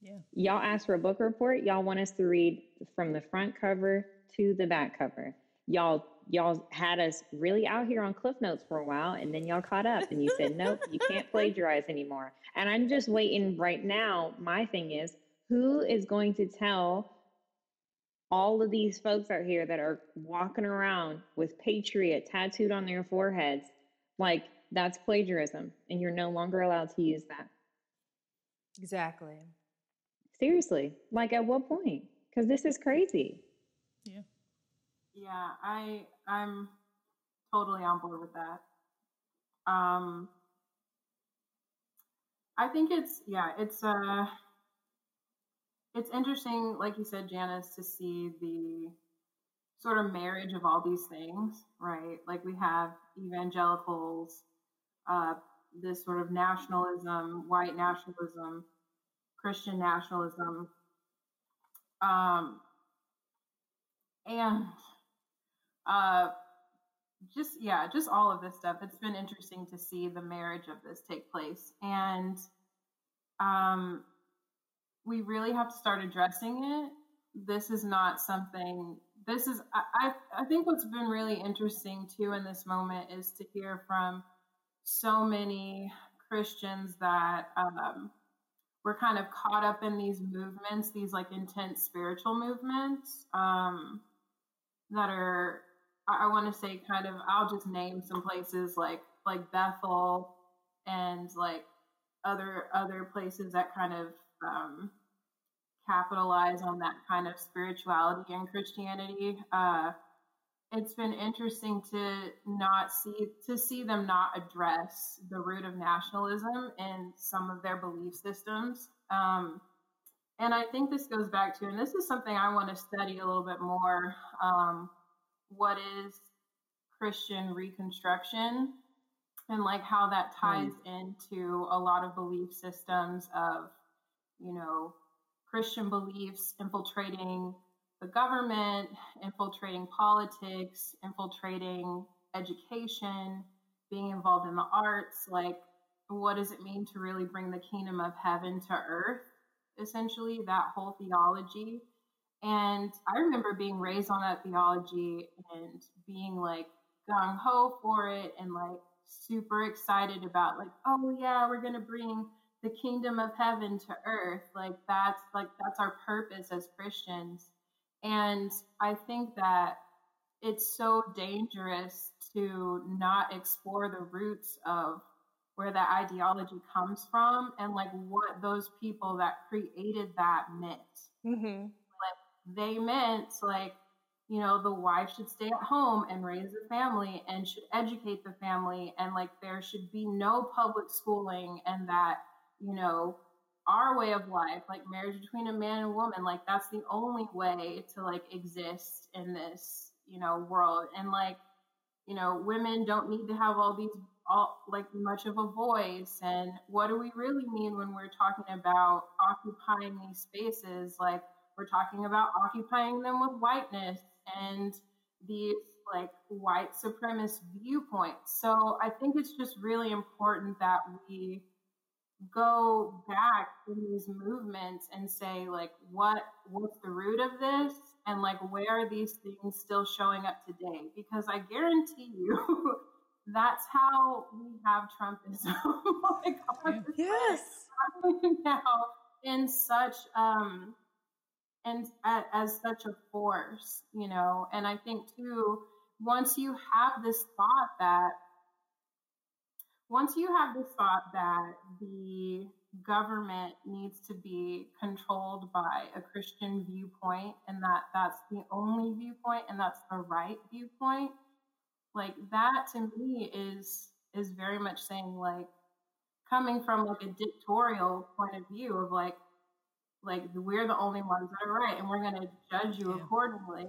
Yeah. Y'all ask for a book report. Y'all want us to read from the front cover to the back cover. Y'all y'all had us really out here on cliff notes for a while and then y'all caught up and you said nope you can't plagiarize anymore. And i'm just waiting right now. My thing is who is going to tell all of these folks out here that are walking around with patriot tattooed on their foreheads like that's plagiarism and you're no longer allowed to use that? Exactly. seriously like at what point? Because this is crazy Yeah, Yeah, I I'm totally on board with that. Um I think it's yeah, it's uh it's interesting, like you said, Janice, to see the sort of marriage of all these things, right? Like we have evangelicals, uh, this sort of nationalism, white nationalism, Christian nationalism, um, and uh, just yeah, just all of this stuff. It's been interesting to see the marriage of this take place, and um, we really have to start addressing it. This is not something. This is I I, think what's been really interesting too in this moment is to hear from so many Christians that um, we're kind of caught up in these movements, these like intense spiritual movements um, that are, I, I want to say, kind of. I'll just name some places like like Bethel and like other other places that kind of um, capitalize on that kind of spirituality and Christianity. Uh, it's been interesting to not see to see them not address the root of nationalism in some of their belief systems. Um, and I think this goes back to, and this is something I want to study a little bit more. Um, what is Christian Reconstruction, and like how that ties into a lot of belief systems of, you know, Christian beliefs infiltrating the government, infiltrating politics, infiltrating education, being involved in the arts. Like, what does it mean to really bring the kingdom of heaven to earth? Essentially, that whole theology. And I remember being raised on that theology and being like gung ho for it and like super excited about, like, oh yeah, we're going to bring the kingdom of heaven to earth. Like, that's like, that's our purpose as Christians. And I think that it's so dangerous to not explore the roots of where that ideology comes from and like what those people that created that meant. Mm-hmm. Like they meant like, you know, the wife should stay at home and raise the family and should educate the family and like there should be no public schooling and that, you know, our way of life, like marriage between a man and woman, like that's the only way to like exist in this, you know, world. And like, you know, women don't need to have all these like much of a voice and what do we really mean when we're talking about occupying these spaces? Like we're talking about occupying them with whiteness and these like white supremacist viewpoints. So i think it's just really important that we go back in these movements and say like what what's the root of this? And like where are these things still showing up today? Because i guarantee you that's how we have trumpism like yes. now in such um and as such a force you know? And i think too once you have this thought that once you have this thought that the government needs to be controlled by a Christian viewpoint and that that's the only viewpoint and that's the right viewpoint, like that to me is is very much saying like coming from like a dictatorial point of view of like like we're the only ones that are right and we're going to judge you yeah. accordingly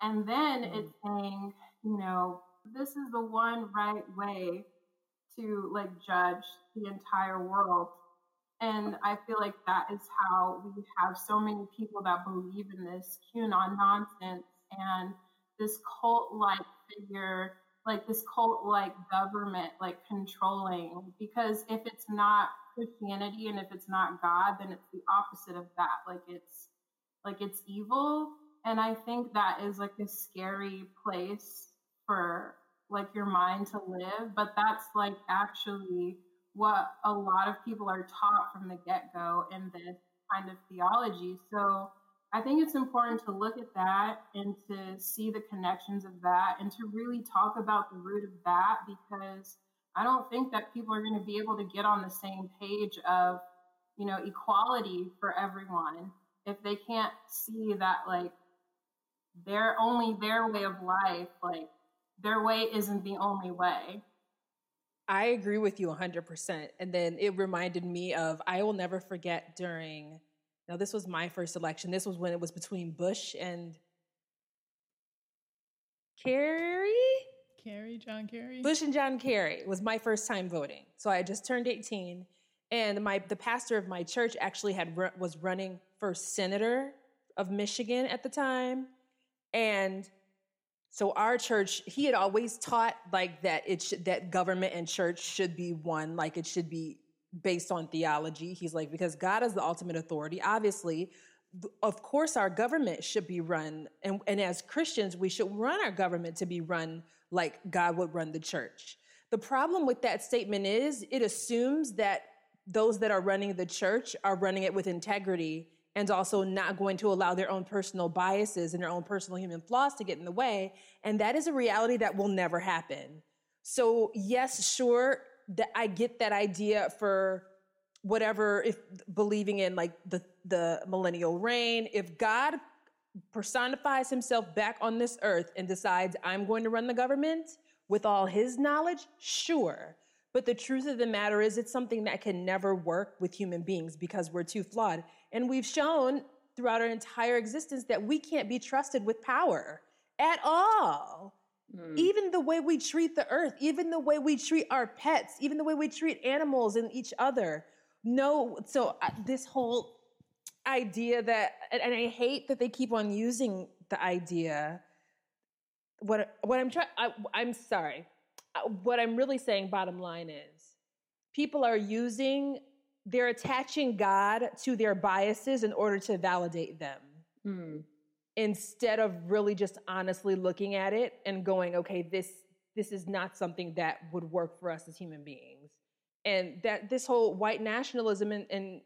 and then mm-hmm. it's saying you know this is the one right way to like judge the entire world. And I feel like that is how we have so many people that believe in this QAnon nonsense and this cult like figure, like this cult like government, like controlling. Because if it's not Christianity and if it's not God, then it's the opposite of that. Like it's like it's evil. And I think that is like a scary place for like your mind to live, but that's like actually what a lot of people are taught from the get go in this kind of theology. So I think it's important to look at that and to see the connections of that and to really talk about the root of that because I don't think that people are going to be able to get on the same page of, you know, equality for everyone if they can't see that like their only their way of life like their way isn't the only way. I agree with you 100%. And then it reminded me of, I will never forget during, now this was my first election. This was when it was between Bush and Kerry? Kerry, John Kerry? Bush and John Kerry. It was my first time voting. So I had just turned 18. And my the pastor of my church actually had was running for senator of Michigan at the time. And so our church, he had always taught like that it should that government and church should be one, like it should be based on theology. He's like because God is the ultimate authority. Obviously, of course our government should be run and, and as Christians, we should run our government to be run like God would run the church. The problem with that statement is it assumes that those that are running the church are running it with integrity and also not going to allow their own personal biases and their own personal human flaws to get in the way. And that is a reality that will never happen. So, yes, sure, that I get that idea for whatever, if believing in like the, the millennial reign, if God personifies himself back on this earth and decides, I'm going to run the government with all his knowledge, sure. But the truth of the matter is, it's something that can never work with human beings because we're too flawed. And we've shown throughout our entire existence that we can't be trusted with power at all. Mm. Even the way we treat the earth, even the way we treat our pets, even the way we treat animals and each other. No, so uh, this whole idea that, and I hate that they keep on using the idea. What what I'm trying, I'm sorry. Uh, what I'm really saying, bottom line is, people are using they're attaching God to their biases in order to validate them. Mm. Instead of really just honestly looking at it and going, okay, this this is not something that would work for us as human beings. And that this whole white nationalism and, and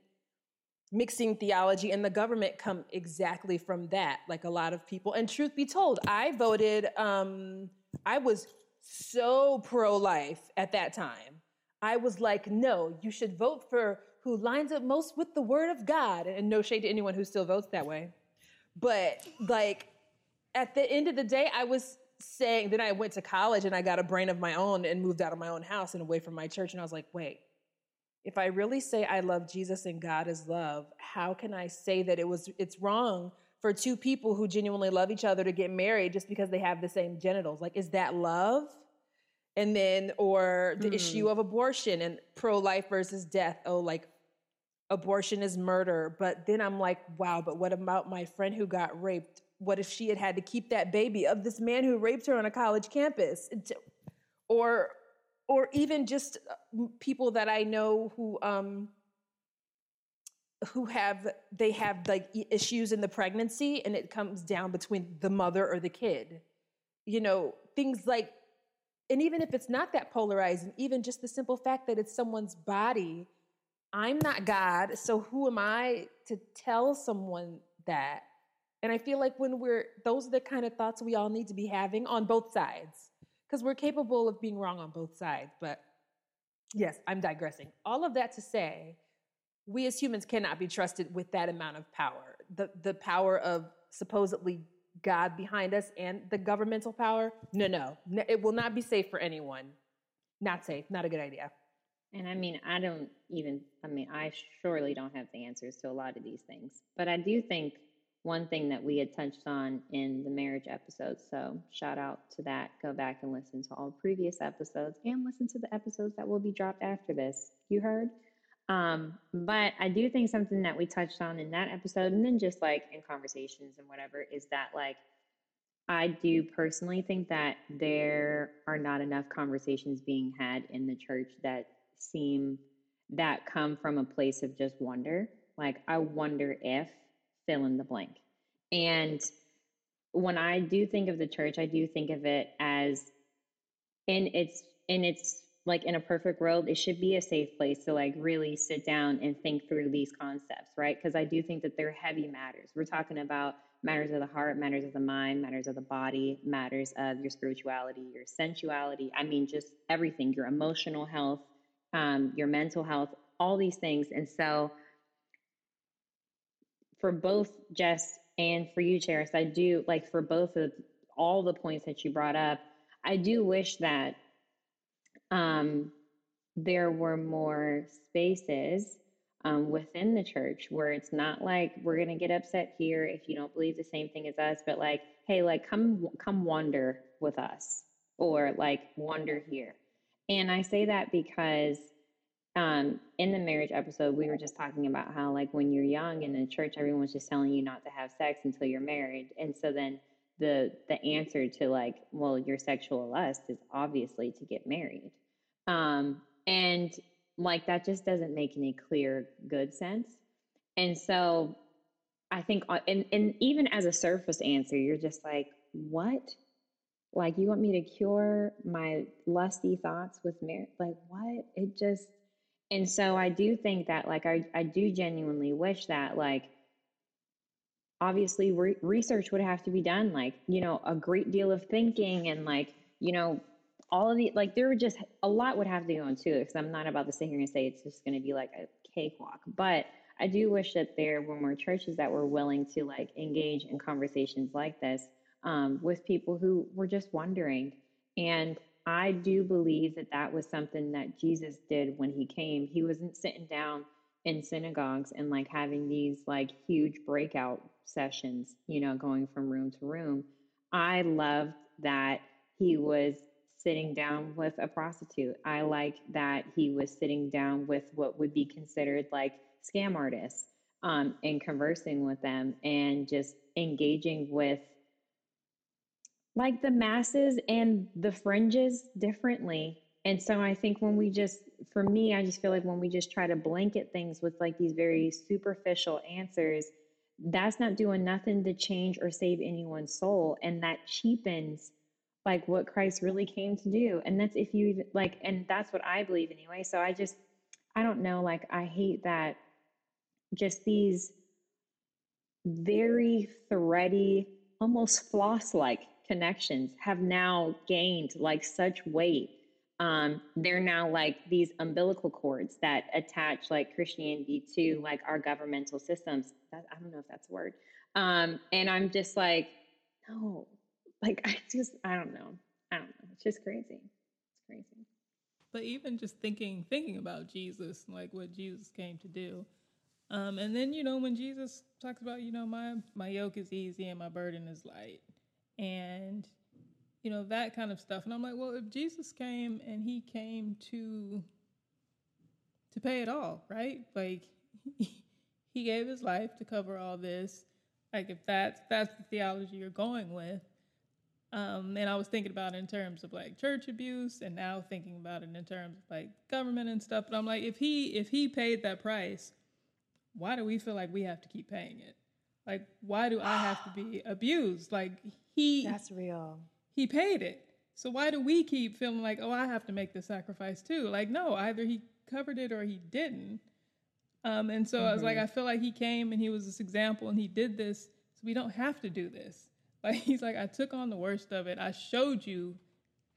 mixing theology and the government come exactly from that. Like a lot of people. And truth be told, I voted, um, I was so pro life at that time. I was like, no, you should vote for who lines up most with the word of God. And no shade to anyone who still votes that way. But like at the end of the day, I was saying, then I went to college and I got a brain of my own and moved out of my own house and away from my church. And I was like, wait, if I really say I love Jesus and God is love, how can I say that it was it's wrong for two people who genuinely love each other to get married just because they have the same genitals? Like, is that love? And then, or the issue hmm. of abortion and pro life versus death. Oh, like abortion is murder. But then I'm like, wow, but what about my friend who got raped? What if she had had to keep that baby of this man who raped her on a college campus? Or, or even just uh, people that I know who, um, who have they have like issues in the pregnancy and it comes down between the mother or the kid you know things like and even if it's not that polarizing even just the simple fact that it's someone's body i'm not god so who am i to tell someone that? And i feel like when we're those are the kind of thoughts we all need to be having on both sides because we're capable of being wrong on both sides but yes i'm digressing. All of that to say we as humans cannot be trusted with that amount of power. The the power of supposedly god behind us and the governmental power? No no. N- it will not be safe for anyone. Not safe. Not a good idea And I mean, I don't even, I mean, I surely don't have the answers to a lot of these things. But I do think one thing that we had touched on in the marriage episode, so shout out to that. Go back and listen to all previous episodes and listen to the episodes that will be dropped after this. You heard? Um, but I do think something that we touched on in that episode, and then just like in conversations and whatever, is that like I do personally think that there are not enough conversations being had in the church that seem that come from a place of just wonder. Like, I wonder if fill in the blank. And when I do think of the church, I do think of it as in its in its like in a perfect world, it should be a safe place to like really sit down and think through these concepts, right? Because I do think that they're heavy matters. We're talking about matters of the heart, matters of the mind, matters of the body, matters of your spirituality, your sensuality. I mean, just everything, your emotional health, um, your mental health, all these things. And so, for both Jess and for you, Cheris, I do like for both of all the points that you brought up, I do wish that um, there were more spaces um, within the church where it's not like we're gonna get upset here if you don't believe the same thing as us, but like, hey, like come come wander with us, or like wander here. And I say that because um, in the marriage episode, we were just talking about how, like, when you're young in the church, everyone's just telling you not to have sex until you're married. And so then the the answer to like, well, your sexual lust is obviously to get married. Um, and like that just doesn't make any clear good sense. And so I think, uh, and, and even as a surface answer, you're just like, what? Like, you want me to cure my lusty thoughts with marriage? Like, what? It just, and so I do think that, like, I, I do genuinely wish that, like, obviously re- research would have to be done, like, you know, a great deal of thinking and, like, you know, all of the, like, there would just, a lot would have to go into it because I'm not about to sit here and say it's just going to be like a cakewalk. But I do wish that there were more churches that were willing to, like, engage in conversations like this um, with people who were just wondering. And I do believe that that was something that Jesus did when he came. He wasn't sitting down in synagogues and like having these like huge breakout sessions, you know, going from room to room. I loved that he was sitting down with a prostitute. I like that he was sitting down with what would be considered like scam artists um, and conversing with them and just engaging with like the masses and the fringes differently. And so I think when we just, for me, I just feel like when we just try to blanket things with like these very superficial answers, that's not doing nothing to change or save anyone's soul. And that cheapens like what Christ really came to do. And that's if you like, and that's what I believe anyway. So I just, I don't know, like, I hate that just these very thready, almost floss like connections have now gained like such weight um, they're now like these umbilical cords that attach like Christianity to like our governmental systems. That, I don't know if that's a word. Um, and I'm just like, no, like I just, I don't know. I don't know. It's just crazy. It's crazy. But even just thinking thinking about Jesus, like what Jesus came to do. Um, and then, you know, when Jesus talks about, you know, my my yoke is easy and my burden is light. And you know, that kind of stuff. And I'm like, well, if Jesus came and he came to to pay it all, right? Like he gave his life to cover all this. Like if that's that's the theology you're going with. Um, and I was thinking about it in terms of like church abuse and now thinking about it in terms of like government and stuff. But I'm like, if he if he paid that price, why do we feel like we have to keep paying it? Like, why do I have to be abused? Like he That's real. he paid it. So why do we keep feeling like, oh, I have to make the sacrifice too? Like, no, either he covered it or he didn't. Um, and so I was like, I feel like he came and he was this example and he did this, so we don't have to do this. Like he's like, I took on the worst of it. I showed you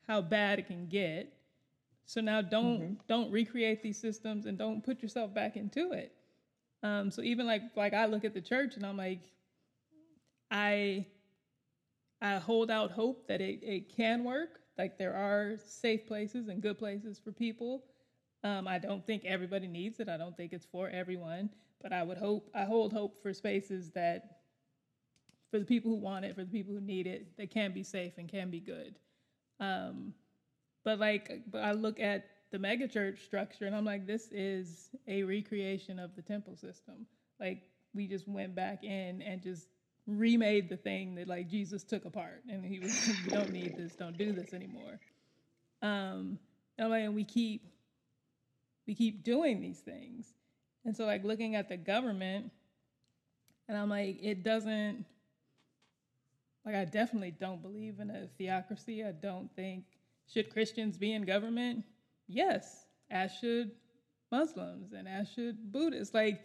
how bad it can get. So now don't don't recreate these systems and don't put yourself back into it. Um, so even like like I look at the church and I'm like, I I hold out hope that it, it can work. Like there are safe places and good places for people. Um, I don't think everybody needs it. I don't think it's for everyone. But I would hope I hold hope for spaces that for the people who want it, for the people who need it, that can be safe and can be good. Um, but like, but I look at the megachurch structure and I'm like, this is a recreation of the temple system. Like we just went back in and just remade the thing that like Jesus took apart, and he was, you don't need this, don't do this anymore. Um, and like, and we keep, we keep doing these things, and so like looking at the government, and I'm like, it doesn't. Like I definitely don't believe in a theocracy. I don't think should Christians be in government? Yes, as should Muslims and as should Buddhists. Like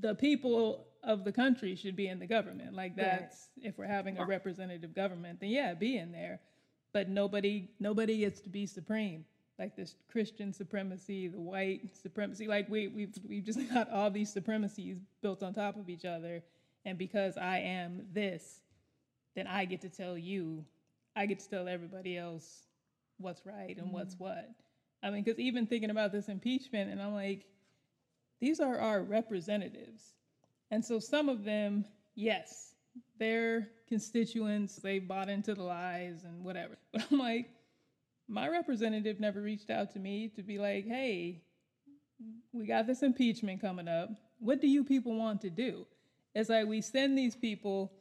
the people of the country should be in the government. Like that's if we're having a representative government, then yeah, be in there. But nobody nobody gets to be supreme. Like this Christian supremacy, the white supremacy. Like we we've we've just got all these supremacies built on top of each other. And because I am this, then I get to tell you, I get to tell everybody else what's right and what's mm-hmm. what. I mean, because even thinking about this impeachment, and I'm like, these are our representatives. And so some of them, yes, they're constituents, they bought into the lies and whatever. But I'm like, my representative never reached out to me to be like, hey, we got this impeachment coming up. What do you people want to do? It's like we send these people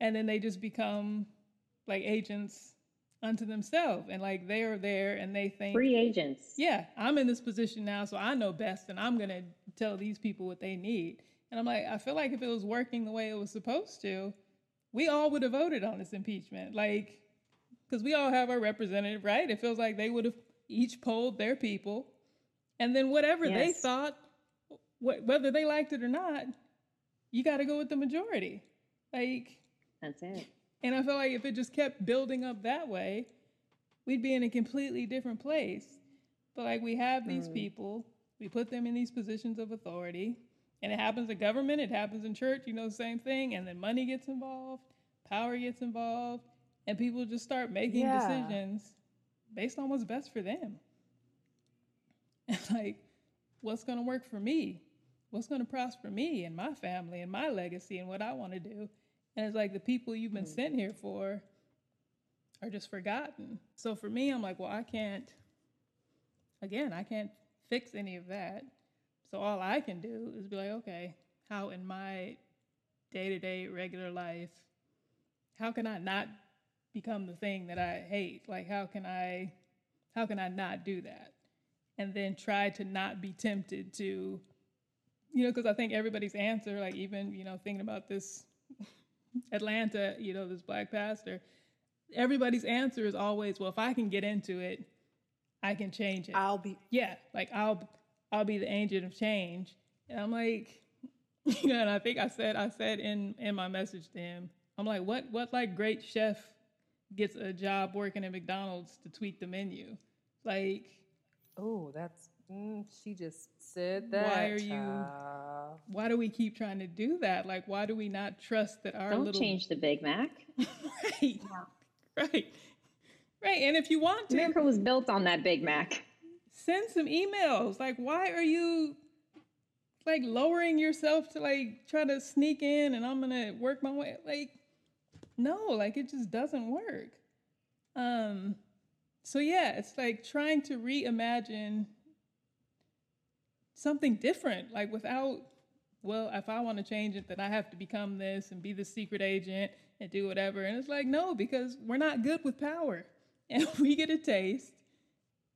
and then they just become like agents unto themselves. And like they are there and they think Free agents. yeah, I'm in this position now, so I know best, and I'm gonna tell these people what they need. And I'm like, I feel like if it was working the way it was supposed to, we all would have voted on this impeachment. Like, because we all have our representative, right? It feels like they would have each polled their people, and then whatever they thought, wh- whether they liked it or not, you got to go with the majority. Like, That's it. and I feel like if it just kept building up that way, we'd be in a completely different place. But like we have these mm. people, we put them in these positions of authority, and it happens in government, it happens in church, you know, the same thing. And then money gets involved, power gets involved, and people just start making Yeah. decisions based on what's best for them. And like, what's going to work for me? What's going to prosper me and my family and my legacy and what I want to do? And it's like the people you've been mm. sent here for are just forgotten. So for me, I'm like, well, I can't, again, I can't fix any of that. So all I can do is be like, okay, how in my day to day regular life, how can I not become the thing that I hate? Like, how can I, how can I not do that? And then try to not be tempted to, you know, because I think everybody's answer, like even, you know, thinking about this Atlanta, you know, this black pastor, everybody's answer is always, well, if I can get into it, I can change it. I'll be yeah, like I'll I'll be the agent of change. And I'm like, you know, and I think I said I said in in my message to him, I'm like, what what like great chef gets a job working at McDonald's to tweak the menu? Like, Oh, that's mm, she just said that. why are you? child. Why do we keep trying to do that? Like, why do we not trust that our Don't little change the Big Mac. right, right, right? And if you want to, America was built on that Big Mac. Send some emails. Like, why are you like lowering yourself to like try to sneak in and I'm gonna work my way? Like, no, like it just doesn't work. Um, so yeah, it's like trying to reimagine something different, like without, well, if I want to change it, then I have to become this and be the secret agent and do whatever. And it's like, no, because we're not good with power. And we get a taste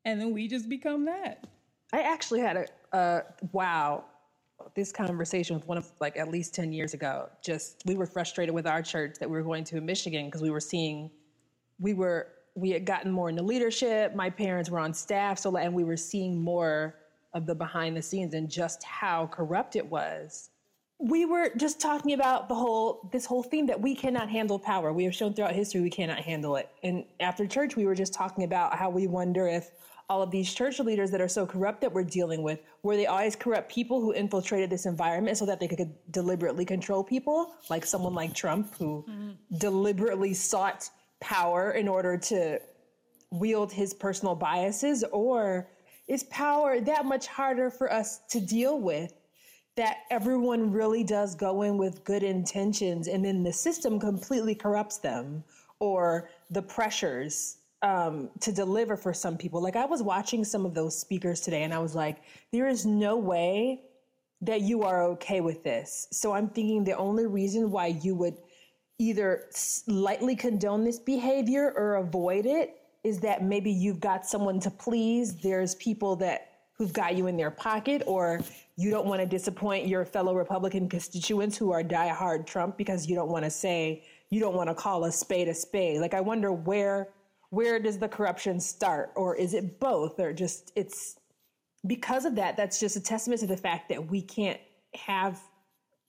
and then we just become that. I actually had a wow this conversation with one of like at least 10 years ago. Just we were frustrated with our church that we were going to michigan because we were seeing we were we had gotten more into leadership. My parents were on staff so and we were seeing more of the behind the scenes and just how corrupt it was. We were just talking about the whole this whole theme that we cannot handle power. We have shown throughout history we cannot handle it. And after church we were just talking about how we wonder if all of these church leaders that are so corrupt that we're dealing with were they always corrupt people who infiltrated this environment so that they could deliberately control people like someone like trump who mm-hmm. deliberately sought power in order to wield his personal biases or is power that much harder for us to deal with that everyone really does go in with good intentions and then the system completely corrupts them or the pressures um, to deliver for some people. Like I was watching some of those speakers today and I was like, there is no way that you are okay with this. So I'm thinking the only reason why you would either slightly condone this behavior or avoid it is that maybe you've got someone to please. There's people that who've got you in their pocket, or you don't want to disappoint your fellow Republican constituents who are diehard Trump because you don't want to say you don't want to call a spade a spade. Like I wonder where where does the corruption start, or is it both, or just it's because of that. That's just a testament to the fact that we can't have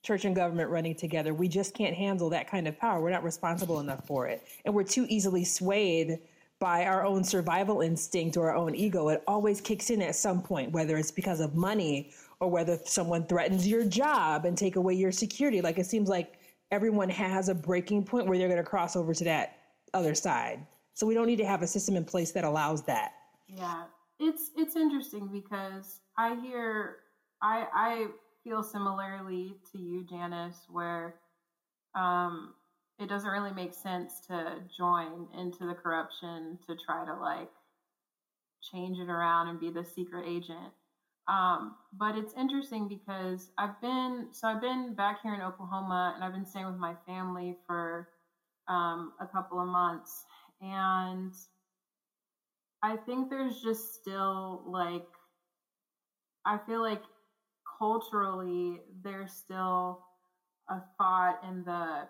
church and government running together. We just can't handle that kind of power. We're not responsible enough for it. And we're too easily swayed by our own survival instinct or our own ego. It always kicks in at some point, whether it's because of money or whether someone threatens your job and take away your security. Like it seems like everyone has a breaking point where they're going to cross over to that other side. So we don't need to have a system in place that allows that. Yeah, it's it's interesting because I hear I I feel similarly to you, Janice, where um, it doesn't really make sense to join into the corruption to try to like change it around and be the secret agent. Um, but it's interesting because I've been so I've been back here in Oklahoma and I've been staying with my family for um, a couple of months, and I think there's just still like I feel like culturally there's still a thought in the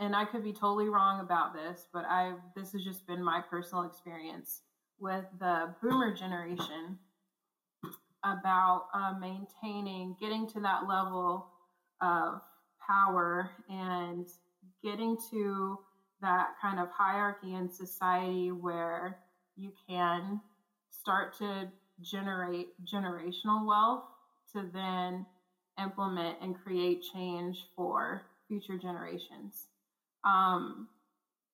and I could be totally wrong about this, but I this has just been my personal experience with the boomer generation about uh, maintaining, getting to that level of power and getting to that kind of hierarchy in society where you can start to generate generational wealth to then implement and create change for future generations. Um,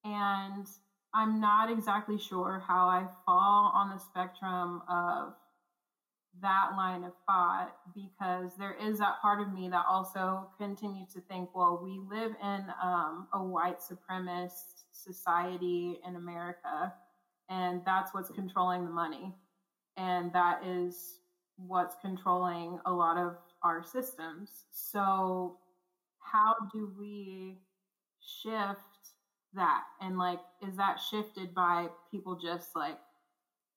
and I'm not exactly sure how I fall on the spectrum of that line of thought because there is that part of me that also continues to think, well, we live in um, a white supremacist society in America, and that's what's controlling the money. And that is what's controlling a lot of our systems. So, how do we shift that? And like, is that shifted by people just like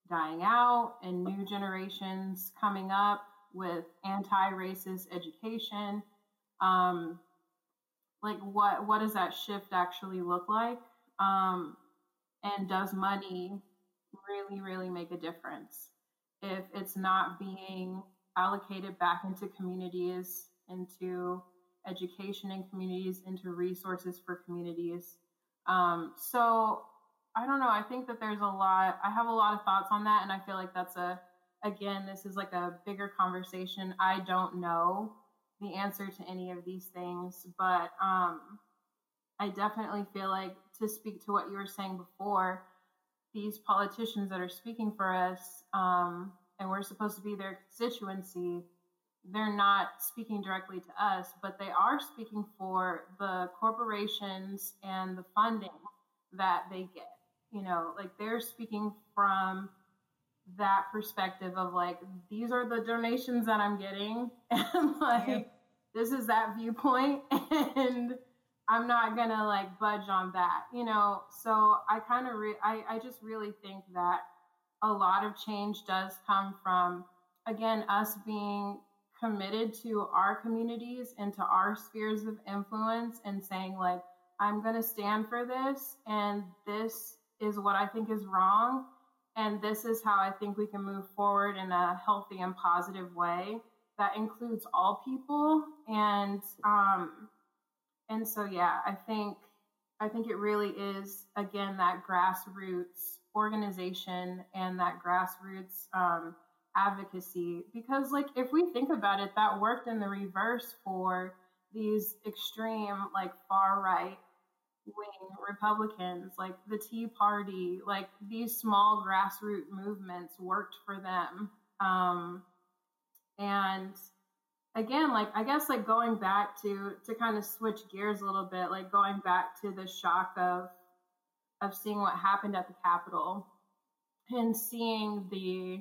dying out and new generations coming up with anti-racist education? Um, like, what what does that shift actually look like? Um, and does money really, really make a difference if it's not being allocated back into communities, into education in communities, into resources for communities? Um, so I don't know. I think that there's a lot. I have a lot of thoughts on that, and I feel like that's a again, this is like a bigger conversation. I don't know the answer to any of these things, but um, I definitely feel like to speak to what you were saying before, these politicians that are speaking for us, um, and we're supposed to be their constituency, they're not speaking directly to us, but they are speaking for the corporations and the funding that they get. You know, like they're speaking from that perspective of like, these are the donations that I'm getting, and like, Yeah. this is that viewpoint, and I'm not gonna like budge on that, you know. So I kind of, re- I, I just really think that a lot of change does come from, again, us being committed to our communities and to our spheres of influence and saying like, I'm gonna stand for this, and this is what I think is wrong, and this is how I think we can move forward in a healthy and positive way that includes all people. And um, and so yeah i think i think it really is again that grassroots organization and that grassroots um, advocacy. Because like if we think about it that worked in the reverse for these extreme like far right wing republicans like the tea party like these small grassroots movements worked for them. Um, and again like i guess like going back to to kind of switch gears a little bit like going back to the shock of of seeing what happened at the capitol and seeing the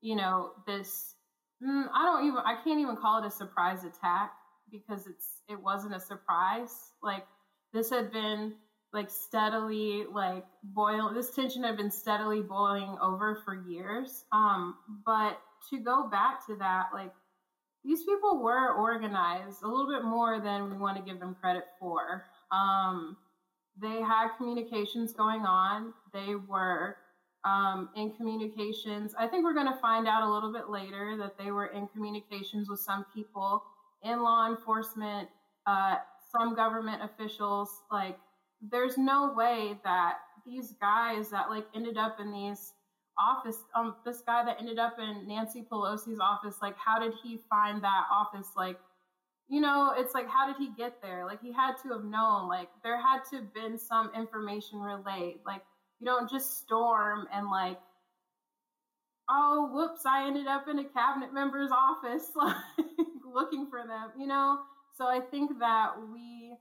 you know this mm, i don't even i can't even call it a surprise attack because it's it wasn't a surprise. Like this had been like steadily like boil this tension had been steadily boiling over for years. Um but to go back to that like these people were organized a little bit more than we want to give them credit for. Um they had communications going on. They were um, in communications. I think we're going to find out a little bit later that they were in communications with some people in law enforcement uh, some government officials like there's no way that these guys that like ended up in these office um this guy that ended up in Nancy Pelosi's office like how did he find that office? Like you know it's like how did he get there? Like he had to have known like there had to have been some information relayed. Like you don't just storm and like oh whoops I ended up in a cabinet member's office like looking for them you know so I think that we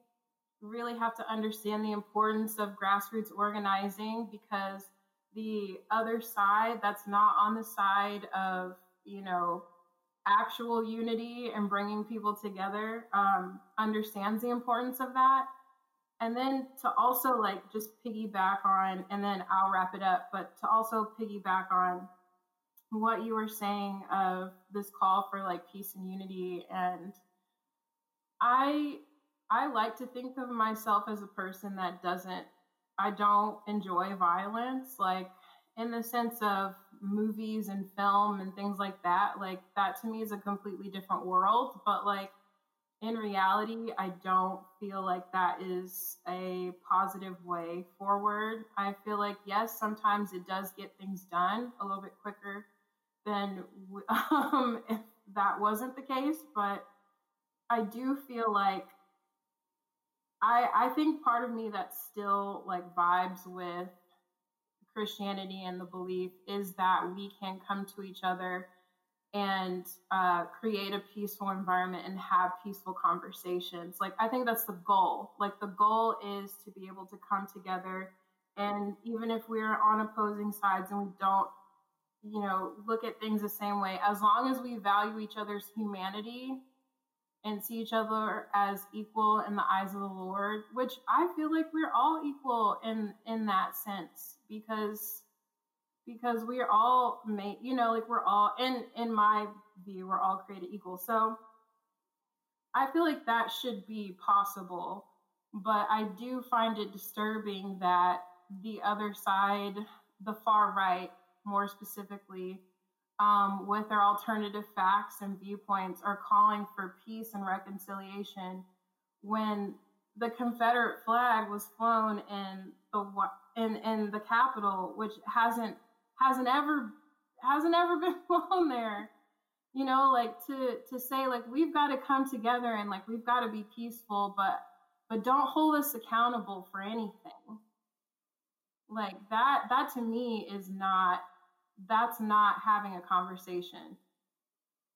really have to understand the importance of grassroots organizing because the other side that's not on the side of you know actual unity and bringing people together um, understands the importance of that. And then to also like just piggyback on and then i'll wrap it up but to also piggyback on what you were saying of this call for like peace and unity and i i like to think of myself as a person that doesn't I don't enjoy violence, like in the sense of movies and film and things like that. Like that to me is a completely different world. But like in reality, I don't feel like that is a positive way forward. I feel like, yes, sometimes it does get things done a little bit quicker than um, if that wasn't the case. But I do feel like I I think part of me that still like vibes with Christianity and the belief is that we can come to each other and uh, create a peaceful environment and have peaceful conversations. Like I think that's the goal. Like the goal is to be able to come together and even if we're on opposing sides and we don't you know look at things the same way as long as we value each other's humanity and see each other as equal in the eyes of the Lord, which I feel like we're all equal in in that sense because because we are all made, you know, like we're all in in my view, we're all created equal. So I feel like that should be possible, but I do find it disturbing that the other side, the far right, more specifically, um, with their alternative facts and viewpoints are calling for peace and reconciliation when the Confederate flag was flown in the in in the Capitol, which hasn't hasn't ever hasn't ever been flown there. You know, like to to say like we've got to come together and like we've got to be peaceful, but but don't hold us accountable for anything. Like that that to me is not that's not having a conversation.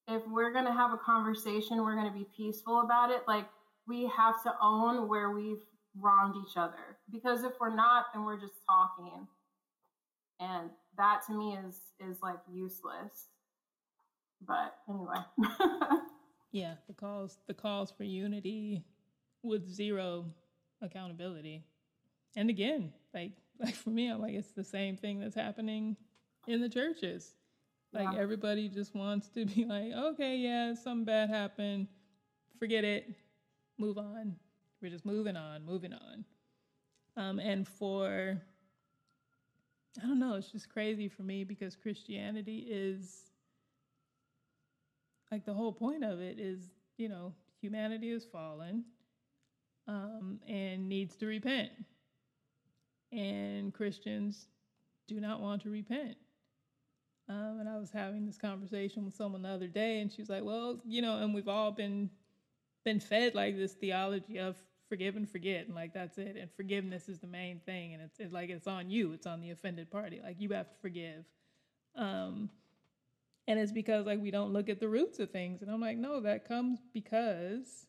If we're going to have a conversation, we're going to be peaceful about it. Like we have to own where we've wronged each other because if we're not then we're just talking and that to me is is like useless but anyway Yeah, the calls the calls for unity with zero accountability. And again, like like for me, I'm like it's the same thing that's happening in the churches. Like Yeah. everybody just wants to be like, okay, yeah, something bad happened, forget it, move on. We're just moving on, moving on. Um, and for I don't know, it's just crazy for me because Christianity is like the whole point of it is, you know, humanity is fallen um, and needs to repent. And Christians do not want to repent. Um, and I was having this conversation with someone the other day, and she was like, "Well, you know, and we've all been been fed like this theology of forgive and forget, and like that's it, and forgiveness is the main thing, and it's, it's like it's on you, it's on the offended party, like you have to forgive." Um, and it's because like we don't look at the roots of things, and I'm like, no, that comes because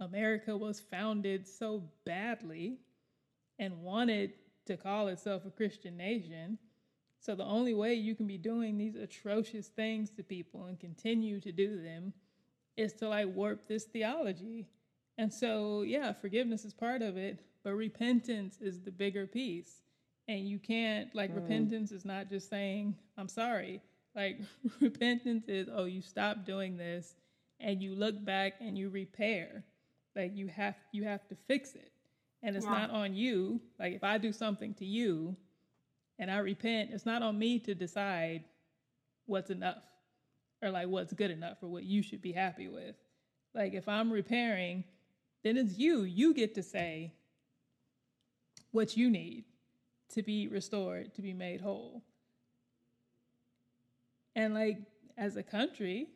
America was founded so badly and wanted to call itself a Christian nation. So the only way you can be doing these atrocious things to people and continue to do them is to like warp this theology. And so, yeah, forgiveness is part of it, but repentance is the bigger piece. And you can't, like, mm. repentance is not just saying, I'm sorry. Like, repentance is, oh, you stop doing this and you look back and you repair. Like, you have, you have to fix it. And it's Yeah. not on you. Like, if I do something to you and I repent, it's not on me to decide what's enough or like what's good enough or what you should be happy with. Like if I'm repairing, then it's you. You get to say what you need to be restored, to be made whole. And like as a country,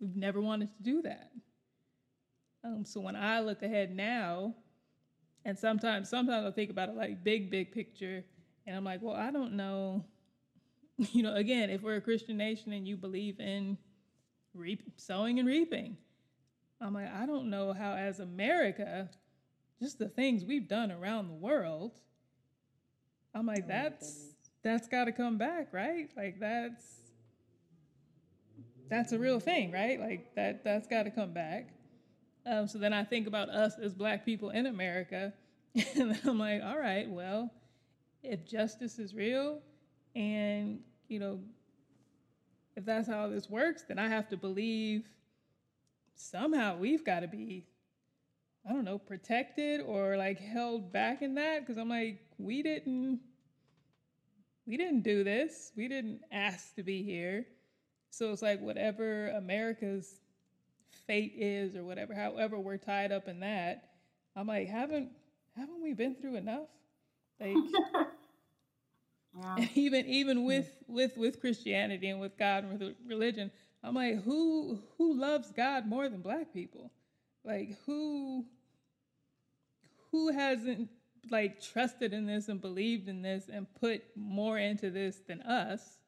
we've never wanted to do that. Um, so when I look ahead now, and sometimes sometimes I think about it like big, big picture, and I'm like, well, I don't know. You know, again, if we're a Christian nation and you believe in reap, sowing and reaping, I'm like, I don't know how, as America, just the things we've done around the world, I'm like, that's that's got to come back, right? Like that's that's a real thing, right? Like that that's got to come back. Um, so then I think about us as Black people in America, and then I'm like, all right, well, if justice is real, and you know, if that's how this works, then I have to believe somehow we've got to be, I don't know, protected or like held back in that because I'm like, we didn't, we didn't do this. We didn't ask to be here. So it's like whatever America's fate is or whatever, however we're tied up in that. I'm like, haven't haven't we been through enough? Like yeah and even even hmm. with with with Christianity and with God and with religion, I'm like, who who loves God more than black people? Like who who hasn't like trusted in this and believed in this and put more into this than us?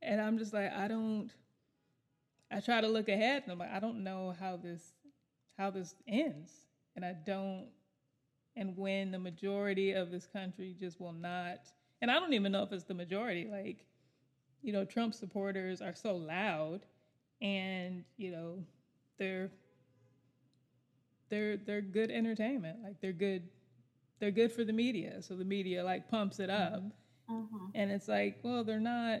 And I'm just like, I don't I try to look ahead and I'm like, I don't know how this how this ends. And I don't and when the majority of this country just will not and I don't even know if it's the majority, like, you know, Trump supporters are so loud and, you know, they're they're they're good entertainment. Like they're good they're good for the media. So the media like pumps it up. Mhm. And it's like, well, they're not,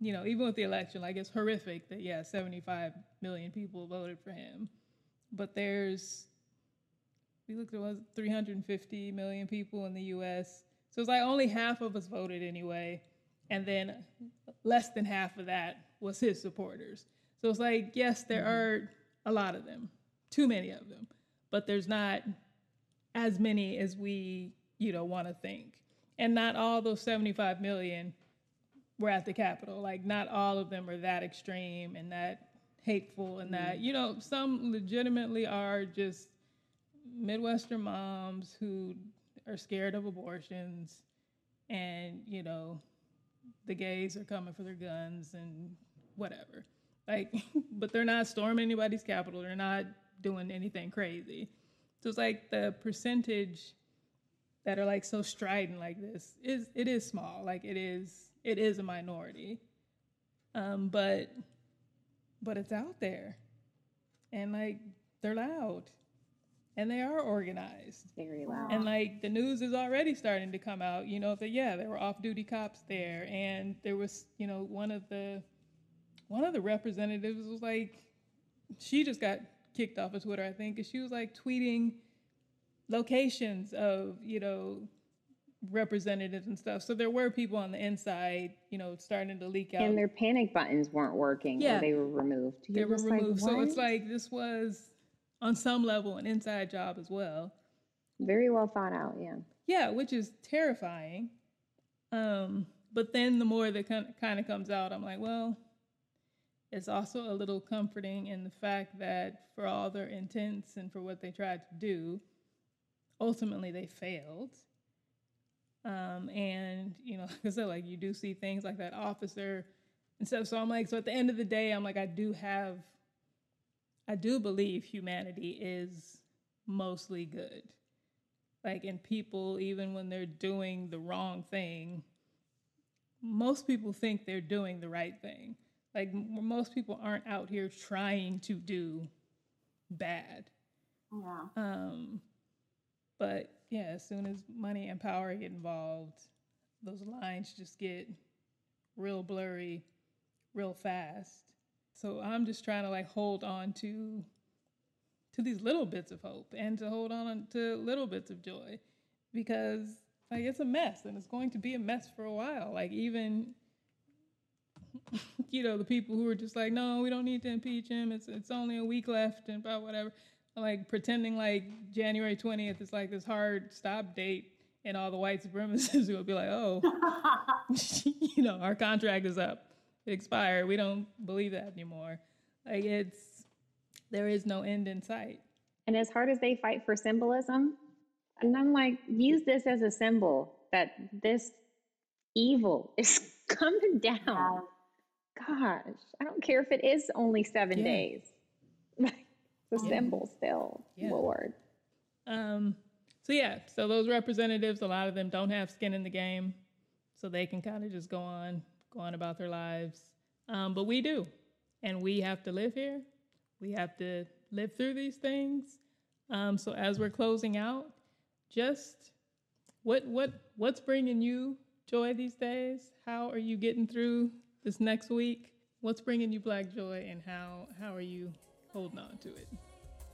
you know, even with the election, like it's horrific that yeah, 75 million people voted for him. But there's we looked at was 350 million people in the US. So it's like only half of us voted anyway. And then less than half of that was his supporters. So it's like, yes, there mm-hmm. are a lot of them, too many of them, but there's not as many as we you know, want to think. And not all those 75 million were at the Capitol. Like, not all of them are that extreme and that hateful and that, mm-hmm. you know, some legitimately are just Midwestern moms who are scared of abortions and, you know, the gays are coming for their guns and whatever. Like, but they're not storming anybody's capital. They're not doing anything crazy. So it's like the percentage that are like so strident like this is it is small. Like it is it is a minority. Um, but but it's out there. And like they're loud. And they are organized. Very loud. And like the news is already starting to come out, you know, that yeah, there were off-duty cops there, and there was, you know, one of the one of the representatives was like, she just got kicked off of Twitter, I think, because she was like tweeting locations of, you know, representatives and stuff. So there were people on the inside, you know, starting to leak out. and their panic buttons weren't working Yeah. they were removed. they You're were just like, removed. so it's like this was on some level an inside job as well. very well thought out. Yeah. Yeah, which is terrifying. Um, but then the more that kind of comes out, I'm like, well, it's also a little comforting in the fact that for all their intents and for what they tried to do, ultimately they failed. Um, and you know, like I said, like you do see things like that officer and stuff. So I'm like, so at the end of the day, I'm like, I do have, I do believe humanity is mostly good. Like and people even when they're doing the wrong thing most people think they're doing the right thing. Like most people aren't out here trying to do bad. Yeah. um but yeah as soon as money and power get involved those lines just get real blurry real fast so i'm just trying to like hold on to to these little bits of hope and to hold on to little bits of joy because like it's a mess and it's going to be a mess for a while. Like even you know the people who are just like no we don't need to impeach him. It's it's only a week left and about whatever. Like pretending like January 20th is like this hard stop date and all the white supremacists will be like oh you know our contract is up it expired we don't believe that anymore like it's there is no end in sight And as hard as they fight for symbolism, and I'm like, use this as a symbol that this evil is coming down. Gosh, I don't care if it is only seven Yeah. days. the Yeah. symbol still, Yeah. Lord. Um, so yeah, so those representatives, a lot of them don't have skin in the game, so they can kind of just go on, go on about their lives. Um, but we do, and we have to live here. We have to live through these things. Um, so as we're closing out, just what what what's bringing you joy these days? How are you getting through this next week? What's bringing you black joy, and how how are you holding on to it?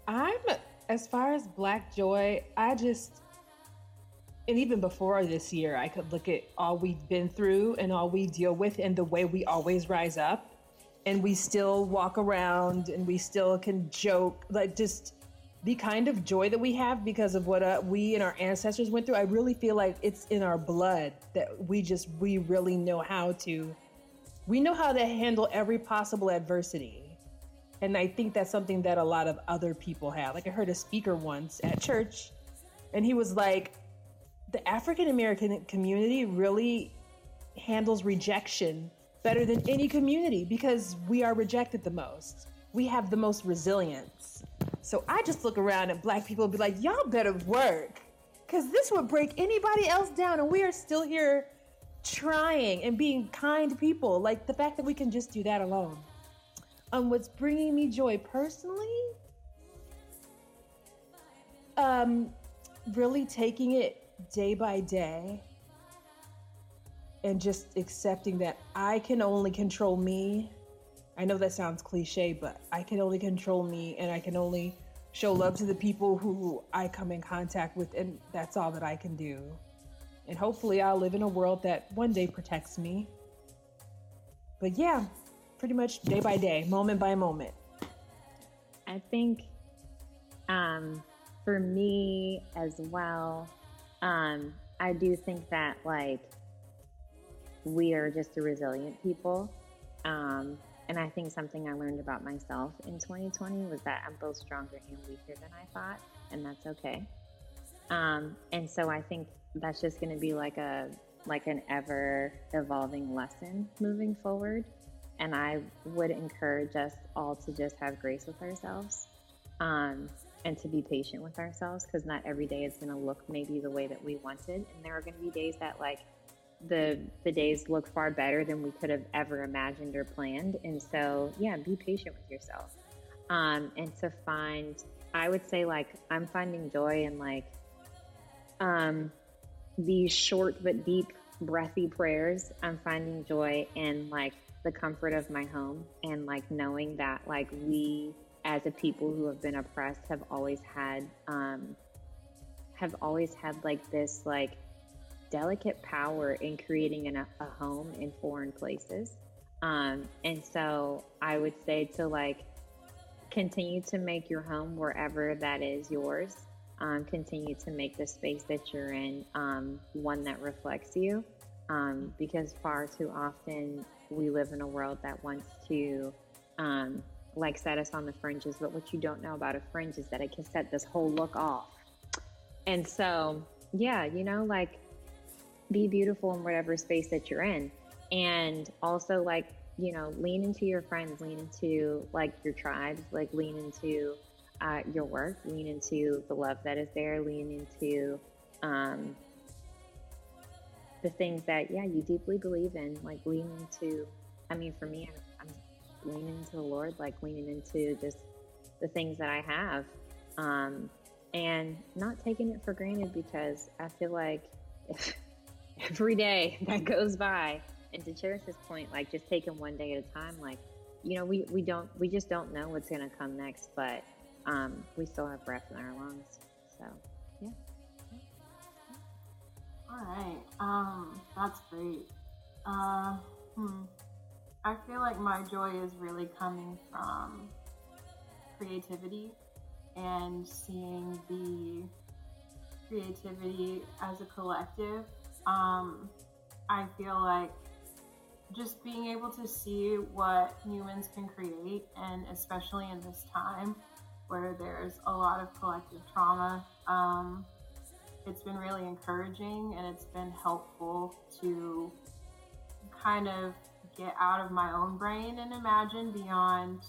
I'm as far as Black Joy, I just and even before this year, I could look at all we've been through and all we deal with and the way we always rise up and we still walk around and we still can joke like just the kind of joy that we have because of what uh, we and our ancestors went through. I really feel like it's in our blood that we just we really know how to we know how to handle every possible adversity. And I think that's something that a lot of other people have. Like I heard a speaker once at church, and he was like, the African American community really handles rejection better than any community because we are rejected the most. We have the most resilience. So I just look around at black people and be like, y'all better work because this would break anybody else down, and we are still here trying and being kind people. Like the fact that we can just do that alone. Um, what's bringing me joy personally? Um, really taking it day by day and just accepting that I can only control me. I know that sounds cliche, but I can only control me and I can only show love to the people who I come in contact with, and that's all that I can do. And hopefully, I'll live in a world that one day protects me. But yeah, pretty much day by day, moment by moment. I think um, for me as well, Um, I do think that like we are just a resilient people. Um, and I think something I learned about myself in 2020 was that I'm both stronger and weaker than I thought, and that's okay. Um, and so I think that's just going to be like a like an ever evolving lesson moving forward. And I would encourage us all to just have grace with ourselves um, and to be patient with ourselves because not every day is going to look maybe the way that we wanted. And there are going to be days that like the the days look far better than we could have ever imagined or planned. And so, yeah, be patient with yourself. Um, and to find, I would say, like, I'm finding joy in like um, these short but deep, breathy prayers. I'm finding joy in like the comfort of my home and like knowing that like we as a people who have been oppressed have always had um, have always had like this like delicate power in creating an, a home in foreign places. Um, and so I would say to like continue to make your home wherever that is yours. Um, continue to make the space that you're in um, one that reflects you. Um, because far too often we live in a world that wants to um, like set us on the fringes. But what you don't know about a fringe is that it can set this whole look off. And so, yeah, you know, like be beautiful in whatever space that you're in. And also, like, you know, lean into your friends, lean into like your tribes, like, lean into uh, your work, lean into the love that is there, lean into um, the things that, yeah, you deeply believe in, like, lean into, I mean, for me, I'm, leaning into the Lord, like, leaning into just the things that I have. Um, and not taking it for granted because I feel like every day that goes by. And to Cherish's point, like just taking one day at a time, like, you know, we, we don't, we just don't know what's to come next, but um, we still have breath in our lungs. So, yeah. All right. Um, that's great. Uh, hmm. I feel like my joy is really coming from creativity and seeing the creativity as a collective. Um, I feel like just being able to see what humans can create, and especially in this time where there's a lot of collective trauma, um, it's been really encouraging and it's been helpful to kind of get out of my own brain and imagine beyond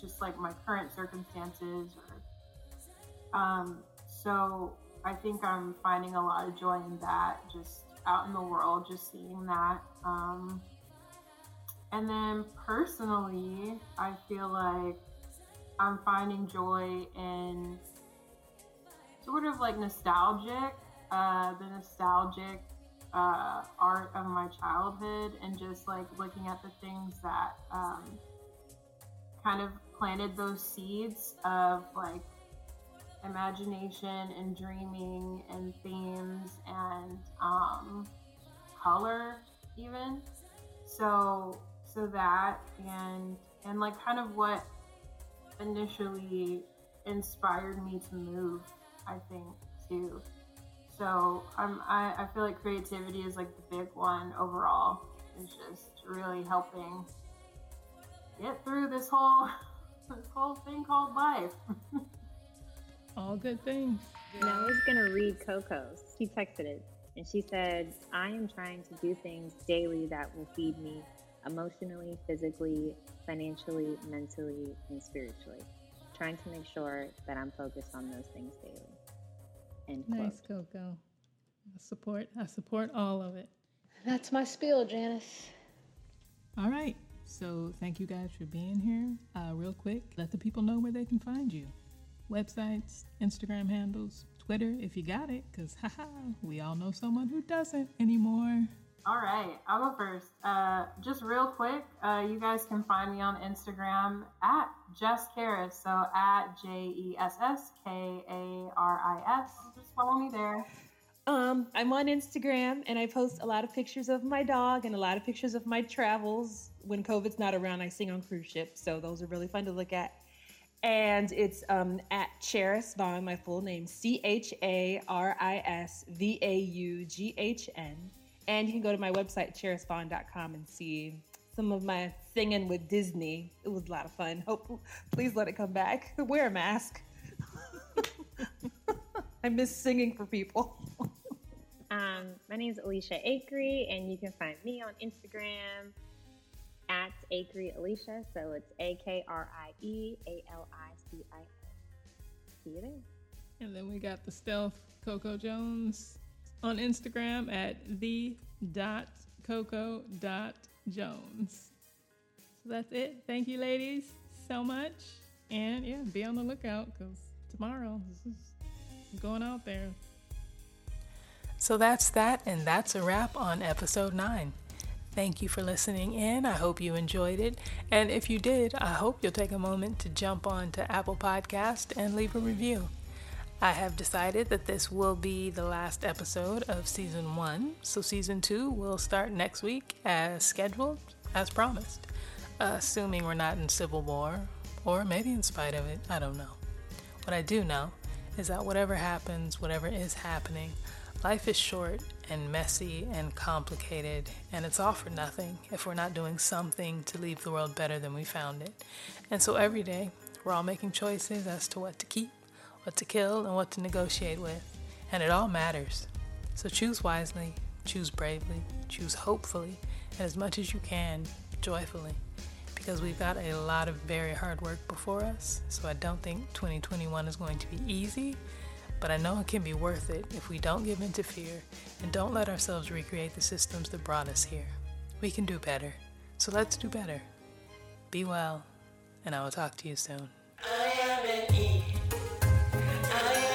just like my current circumstances or um, so I think I'm finding a lot of joy in that, just out in the world, just seeing that. Um, and then personally, I feel like I'm finding joy in sort of like nostalgic, uh, the nostalgic uh, art of my childhood, and just like looking at the things that um, kind of planted those seeds of like imagination and dreaming and themes and um, color even. So so that and and like kind of what initially inspired me to move i think too so um, I, I feel like creativity is like the big one overall it's just really helping get through this whole this whole thing called life All good things. And I was going to read Coco's. She texted it. And she said, I am trying to do things daily that will feed me emotionally, physically, financially, mentally, and spiritually. Trying to make sure that I'm focused on those things daily. End quote. Nice, Coco. I support. I support all of it. That's my spiel, Janice. All right. So thank you guys for being here. Uh, real quick, let the people know where they can find you. Websites, Instagram handles, Twitter if you got it, because haha, we all know someone who doesn't anymore. All right, I'll go first. Uh, just real quick, uh, you guys can find me on Instagram at Jess Karis. So at J E S S K A R I S. Just follow me there. Um, I'm on Instagram and I post a lot of pictures of my dog and a lot of pictures of my travels. When COVID's not around, I sing on cruise ships, so those are really fun to look at. And it's um, at Charis Vaughn, my full name, C H A R I S V A U G H N. And you can go to my website, charisvaughn.com, and see some of my singing with Disney. It was a lot of fun. Hope, please let it come back. Wear a mask. I miss singing for people. Um, my name is Alicia Acree, and you can find me on Instagram at Acree Alicia. So it's A K R I E A L I C I A. See you there. And then we got the stealth Coco Jones on Instagram at the dot coco dot Jones. So that's it. Thank you, ladies, so much. And yeah, be on the lookout because tomorrow this is going out there. So that's that, and that's a wrap on episode 9. Thank you for listening in. I hope you enjoyed it. And if you did, I hope you'll take a moment to jump on to Apple Podcast and leave a review. I have decided that this will be the last episode of season 1, so season 2 will start next week as scheduled, as promised. assuming we're not in civil war, or maybe in spite of it, I don't know. What I do know is that whatever happens, whatever is happening, life is short and messy and complicated, and it's all for nothing if we're not doing something to leave the world better than we found it. And so every day, we're all making choices as to what to keep, what to kill, and what to negotiate with. And it all matters. So choose wisely, choose bravely, choose hopefully, and as much as you can, joyfully. Because we've got a lot of very hard work before us, so I don't think 2021 is going to be easy, but I know it can be worth it if we don't give in to fear and don't let ourselves recreate the systems that brought us here. We can do better, so let's do better. Be well, and I will talk to you soon. I